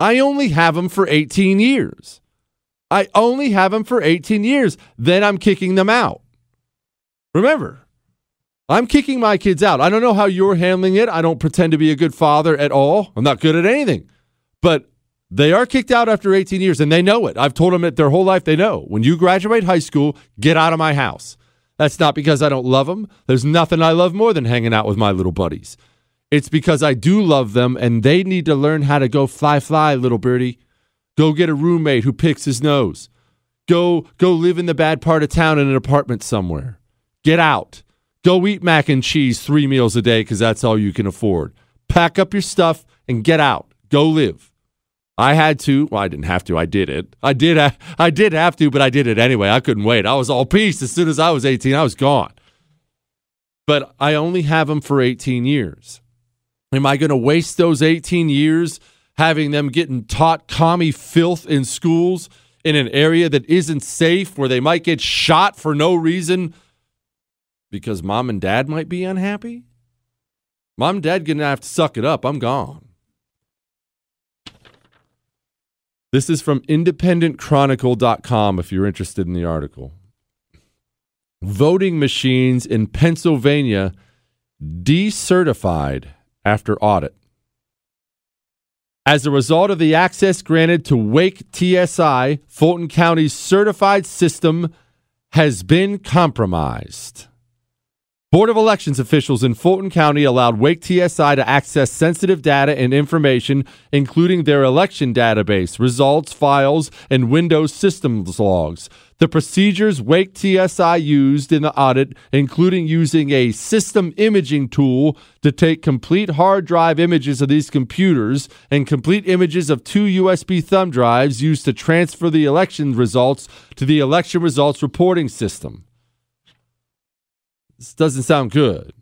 I only have them for 18 years. I only have them for 18 years. Then I'm kicking them out. Remember, I'm kicking my kids out. I don't know how you're handling it. I don't pretend to be a good father at all. I'm not good at anything. But they are kicked out after 18 years and they know it. I've told them it their whole life. They know. When you graduate high school, get out of my house. That's not because I don't love them. There's nothing I love more than hanging out with my little buddies. It's because I do love them and they need to learn how to go fly, fly, little birdie. Go get a roommate who picks his nose. Go, go live in the bad part of town in an apartment somewhere. Get out. Go eat mac and cheese three meals a day because that's all you can afford. Pack up your stuff and get out. Go live. I had to. Well, I didn't have to. I did it. I did. ha- I did have to, but I did it anyway. I couldn't wait. I was all peace as soon as I was 18. I was gone. But I only have them for 18 years. Am I going to waste those 18 years having them getting taught commie filth in schools in an area that isn't safe, where they might get shot for no reason because mom and dad might be unhappy? Mom and dad gonna have to suck it up. I'm gone. This is from independentchronicle.com if you're interested in the article. Voting machines in Pennsylvania decertified after audit. As a result of the access granted to Wake TSI, Fulton County's certified system has been compromised. Board of Elections officials in Fulton County allowed Wake TSI to access sensitive data and information, including their election database, results, files, and Windows systems logs. The procedures Wake TSI used in the audit, including using a system imaging tool to take complete hard drive images of these computers and complete images of two USB thumb drives used to transfer the election results to the election results reporting system. This doesn't sound good.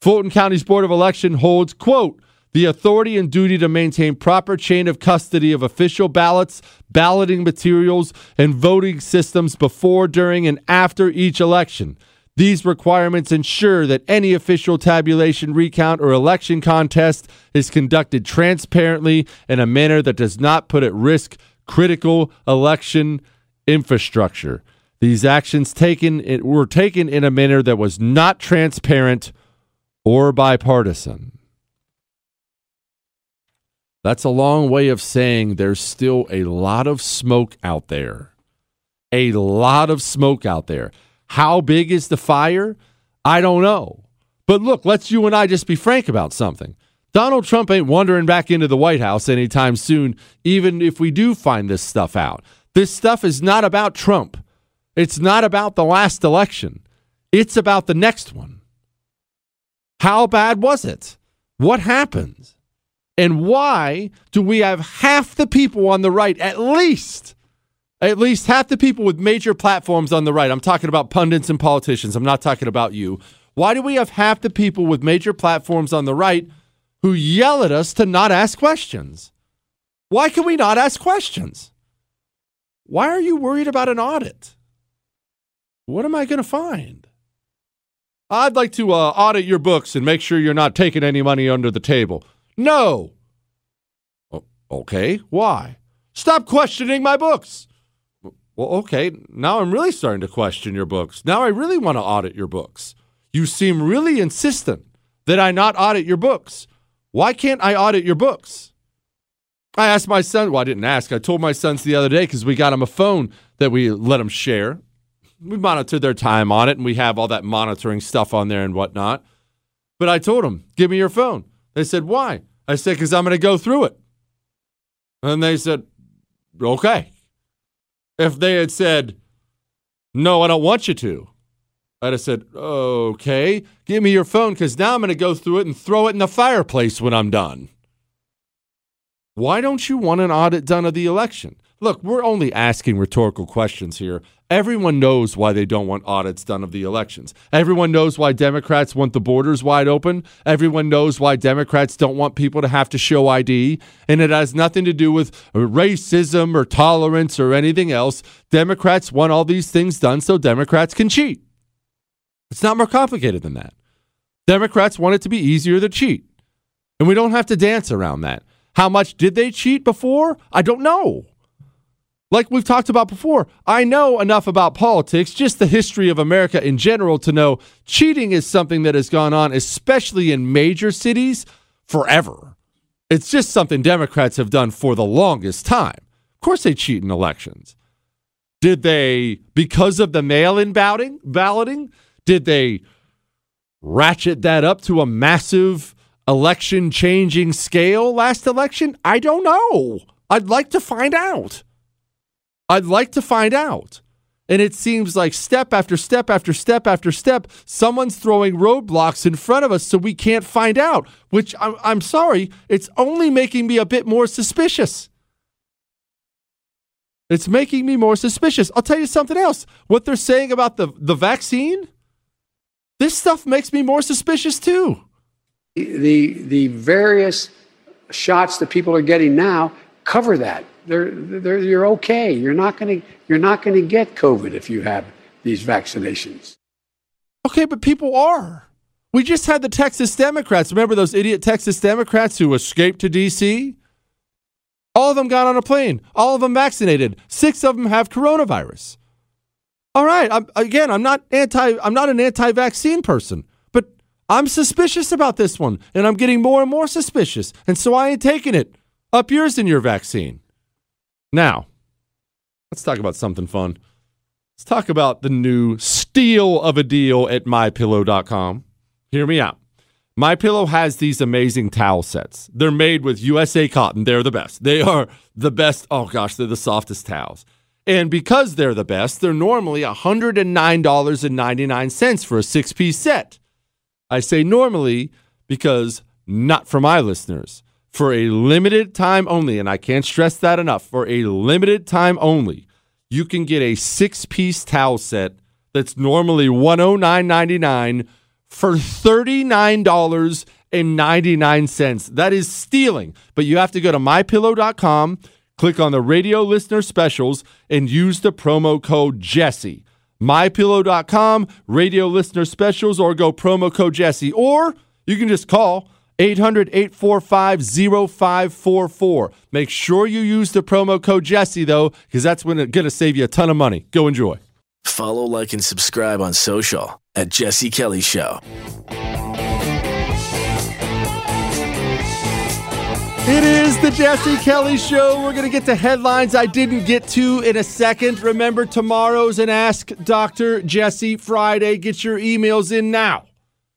Fulton County's Board of Election holds, quote, the authority and duty to maintain proper chain of custody of official ballots, balloting materials, and voting systems before, during, and after each election. These requirements ensure that any official tabulation, recount, or election contest is conducted transparently in a manner that does not put at risk critical election infrastructure. These actions taken it, were taken in a manner that was not transparent or bipartisan. That's a long way of saying there's still a lot of smoke out there. A lot of smoke out there. How big is the fire? I don't know. But look, let's you and I just be frank about something. Donald Trump ain't wandering back into the White House anytime soon, even if we do find this stuff out. This stuff is not about Trump. It's not about the last election. It's about the next one. How bad was it? What happened? And why do we have half the people on the right, at least, At least half the people with major platforms on the right, I'm talking about pundits and politicians, I'm not talking about you. Why do we have half the people with major platforms on the right who yell at us to not ask questions? Why can we not ask questions? Why are you worried about an audit? What am I going to find? I'd like to uh, audit your books and make sure you're not taking any money under the table. No. Okay, why? Stop questioning my books. Well, okay, now I'm really starting to question your books. Now I really want to audit your books. You seem really insistent that I not audit your books. Why can't I audit your books? I asked my son, well, I didn't ask. I told my sons the other day because we got him a phone that we let him share. We monitor their time on it and we have all that monitoring stuff on there and whatnot. But I told them, give me your phone. They said, why? I said, because I'm going to go through it. And they said, okay. If they had said, no, I don't want you to, I'd have said, okay, give me your phone because now I'm going to go through it and throw it in the fireplace when I'm done. Why don't you want an audit done of the election? Look, we're only asking rhetorical questions here. Everyone knows why they don't want audits done of the elections. Everyone knows why Democrats want the borders wide open. Everyone knows why Democrats don't want people to have to show ID. And it has nothing to do with racism or tolerance or anything else. Democrats want all these things done so Democrats can cheat. It's not more complicated than that. Democrats want it to be easier to cheat. And we don't have to dance around that. How much did they cheat before? I don't know. Like we've talked about before, I know enough about politics, just the history of America in general, to know cheating is something that has gone on, especially in major cities, forever. It's just something Democrats have done for the longest time. Of course, they cheat in elections. Did they, because of the mail in balloting, balloting, did they ratchet that up to a massive election changing scale last election? I don't know. I'd like to find out. I'd like to find out. And it seems like step after step after step after step, someone's throwing roadblocks in front of us so we can't find out, which I'm, I'm sorry, it's only making me a bit more suspicious. It's making me more suspicious. I'll tell you something else. What they're saying about the, the vaccine, this stuff makes me more suspicious too. The, the various shots that people are getting now cover that. They're, they're, you're okay. You're not going to you're not going to get COVID if you have these vaccinations. Okay, but people are. We just had the Texas Democrats. Remember those idiot Texas Democrats who escaped to D.C.? All of them got on a plane. All of them vaccinated. Six of them have coronavirus. All right. I'm, again, I'm not anti. I'm not an anti-vaccine person, but I'm suspicious about this one, and I'm getting more and more suspicious, and so I ain't taking it. Up yours in your vaccine. Now, let's talk about something fun. Let's talk about the new steal of a deal at mypillow.com. Hear me out. My Pillow has these amazing towel sets. They're made with USA cotton. They're the best. They are the best. Oh gosh, they're the softest towels. And because they're the best, they're normally $109.99 for a six piece set. I say normally because not for my listeners. For a limited time only, and I can't stress that enough, for a limited time only, you can get a six piece towel set that's normally $109.99 for $39.99. That is stealing. But you have to go to mypillow.com, click on the radio listener specials, and use the promo code Jesse. MyPillow.com, radio listener specials, or go promo code Jesse. Or you can just call 800 845 0544. Make sure you use the promo code Jesse, though, because that's when it's going to save you a ton of money. Go enjoy. Follow, like, and subscribe on social at Jesse Kelly Show. It is the Jesse Kelly Show. We're going to get to headlines I didn't get to in a second. Remember, tomorrow's an Ask Dr. Jesse Friday. Get your emails in now.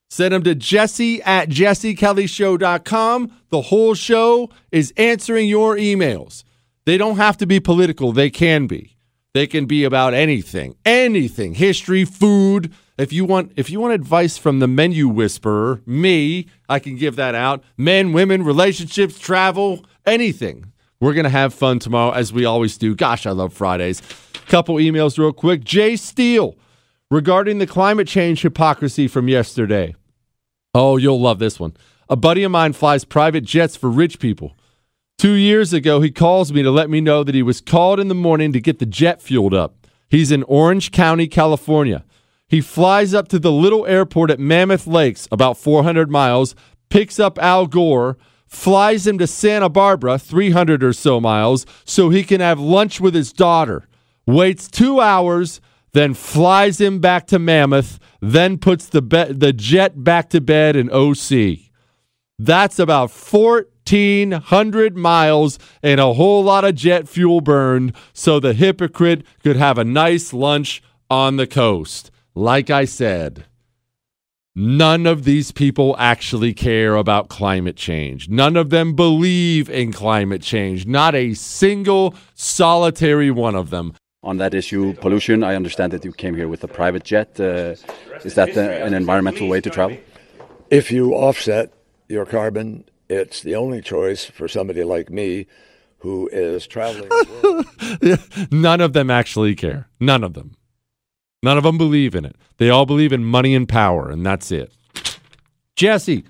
Send them to jesse at jessekellyshow.com. The whole show is answering your emails. They don't have to be political, they can be. They can be about anything, anything, history, food. If you want, if you want advice from the menu whisperer, me, I can give that out. Men, women, relationships, travel, anything. We're going to have fun tomorrow, as we always do. Gosh, I love Fridays. Couple emails, real quick. Jay Steele, regarding the climate change hypocrisy from yesterday. Oh, you'll love this one. A buddy of mine flies private jets for rich people. Two years ago, he calls me to let me know that he was called in the morning to get the jet fueled up. He's in Orange County, California. He flies up to the little airport at Mammoth Lakes, about 400 miles, picks up Al Gore, flies him to Santa Barbara, 300 or so miles, so he can have lunch with his daughter. Waits two hours, then flies him back to Mammoth, then puts the, be- the jet back to bed in OC. That's about 1,400 miles and a whole lot of jet fuel burned so the hypocrite could have a nice lunch on the coast. Like I said, none of these people actually care about climate change. None of them believe in climate change. Not a single solitary one of them. On that issue, pollution, I understand that you came here with a private jet. Uh, is that uh, an environmental way to travel? If you offset your carbon, it's the only choice for somebody like me who is traveling. None of them actually care. None of them. None of them believe in it. They all believe in money and power, and that's it. Jesse,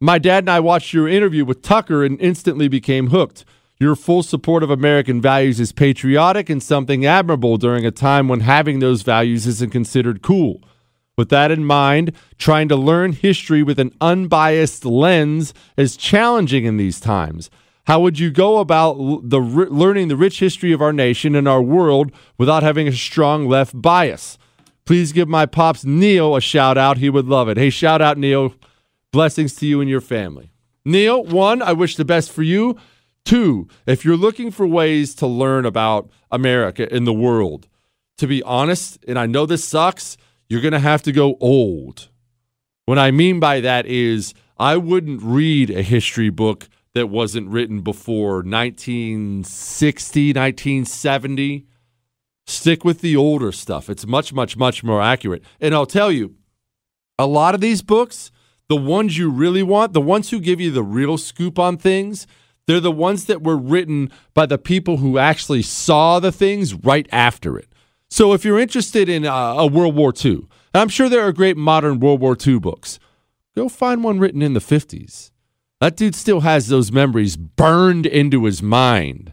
my dad and I watched your interview with Tucker and instantly became hooked. Your full support of American values is patriotic and something admirable during a time when having those values isn't considered cool. With that in mind, trying to learn history with an unbiased lens is challenging in these times. How would you go about the learning the rich history of our nation and our world without having a strong left bias? Please give my pops Neil a shout out. He would love it. Hey, shout out Neil. Blessings to you and your family. Neil, one, I wish the best for you. Two, if you're looking for ways to learn about America and the world, to be honest, and I know this sucks, you're going to have to go old. What I mean by that is, I wouldn't read a history book that wasn't written before 1960, 1970. Stick with the older stuff. It's much, much, much more accurate. And I'll tell you, a lot of these books, the ones you really want, the ones who give you the real scoop on things, they're the ones that were written by the people who actually saw the things right after it. So if you're interested in uh, a World War II, I'm sure there are great modern World War II books. Go find one written in the 50s. That dude still has those memories burned into his mind.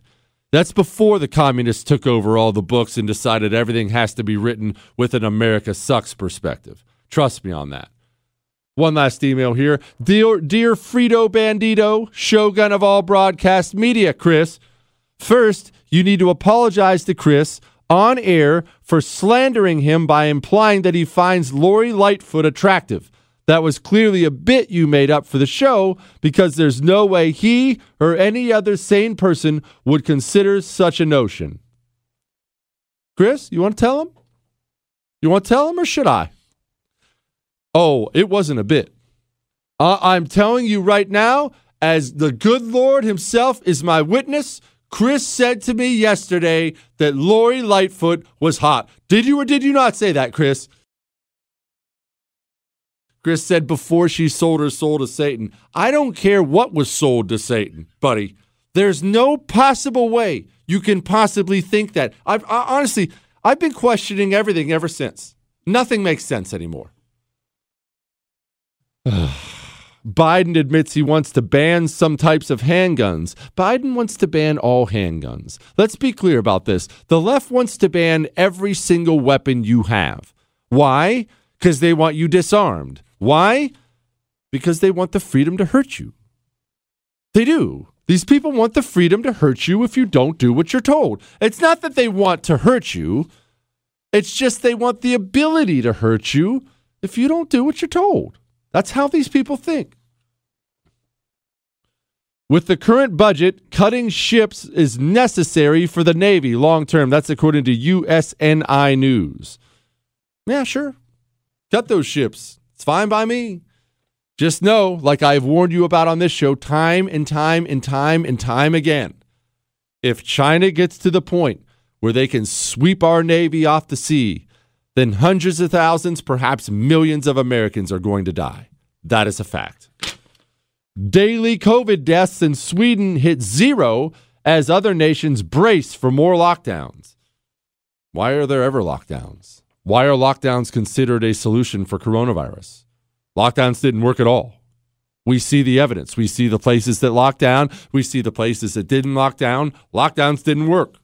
That's before the communists took over all the books and decided everything has to be written with an America sucks perspective. Trust me on that. One last email here. Dear, dear Frito Bandito, shogun of all broadcast media, Chris. First, you need to apologize to Chris on air for slandering him by implying that he finds Lori Lightfoot attractive. That was clearly a bit you made up for the show because there's no way he or any other sane person would consider such a notion. Chris, you want to tell him? You want to tell him or should I? Oh, it wasn't a bit. Uh, I'm telling you right now, as the good Lord Himself is my witness, Chris said to me yesterday that Lori Lightfoot was hot. Did you or did you not say that, Chris? Chris said before she sold her soul to Satan. I don't care what was sold to Satan, buddy. There's no possible way you can possibly think that. I've I, honestly, I've been questioning everything ever since. Nothing makes sense anymore. Biden admits he wants to ban some types of handguns. Biden wants to ban all handguns. Let's be clear about this. The left wants to ban every single weapon you have. Why? Because they want you disarmed. Why? Because they want the freedom to hurt you. They do. These people want the freedom to hurt you if you don't do what you're told. It's not that they want to hurt you, it's just they want the ability to hurt you if you don't do what you're told. That's how these people think. With the current budget, cutting ships is necessary for the Navy long term. That's according to USNI News. Yeah, sure. Cut those ships. It's fine by me. Just know, like I've warned you about on this show time and time and time and time again, if China gets to the point where they can sweep our Navy off the sea, then hundreds of thousands, perhaps millions of Americans are going to die. That is a fact. Daily COVID deaths in Sweden hit zero as other nations brace for more lockdowns. Why are there ever lockdowns? Why are lockdowns considered a solution for coronavirus? Lockdowns didn't work at all. We see the evidence. We see the places that locked down. We see the places that didn't lock down. Lockdowns didn't work.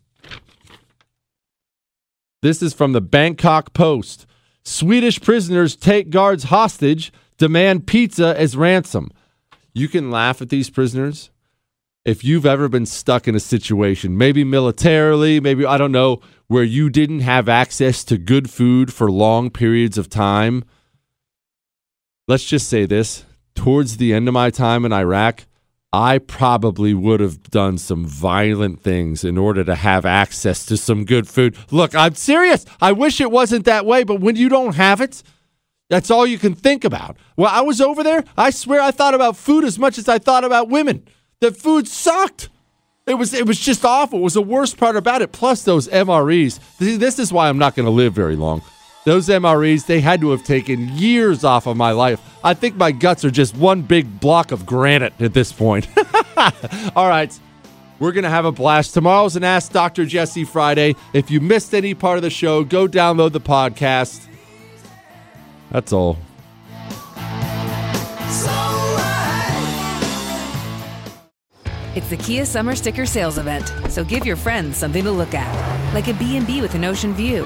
This is from the Bangkok Post. Swedish prisoners take guards hostage, demand pizza as ransom. You can laugh at these prisoners. If you've ever been stuck in a situation, maybe militarily, maybe, I don't know, where you didn't have access to good food for long periods of time, let's just say this towards the end of my time in Iraq, I probably would have done some violent things in order to have access to some good food. Look, I'm serious. I wish it wasn't that way, but when you don't have it, that's all you can think about. Well, I was over there. I swear I thought about food as much as I thought about women. The food sucked. It was it was just awful. It was the worst part about it. Plus those MREs. This is why I'm not going to live very long. Those MREs, they had to have taken years off of my life. I think my guts are just one big block of granite at this point. All right. We're going to have a blast. Tomorrow's an Ask Dr. Jesse Friday. If you missed any part of the show, go download the podcast. That's all. It's the Kia Summer Sticker Sales Event, so give your friends something to look at, like a B&B with an ocean view,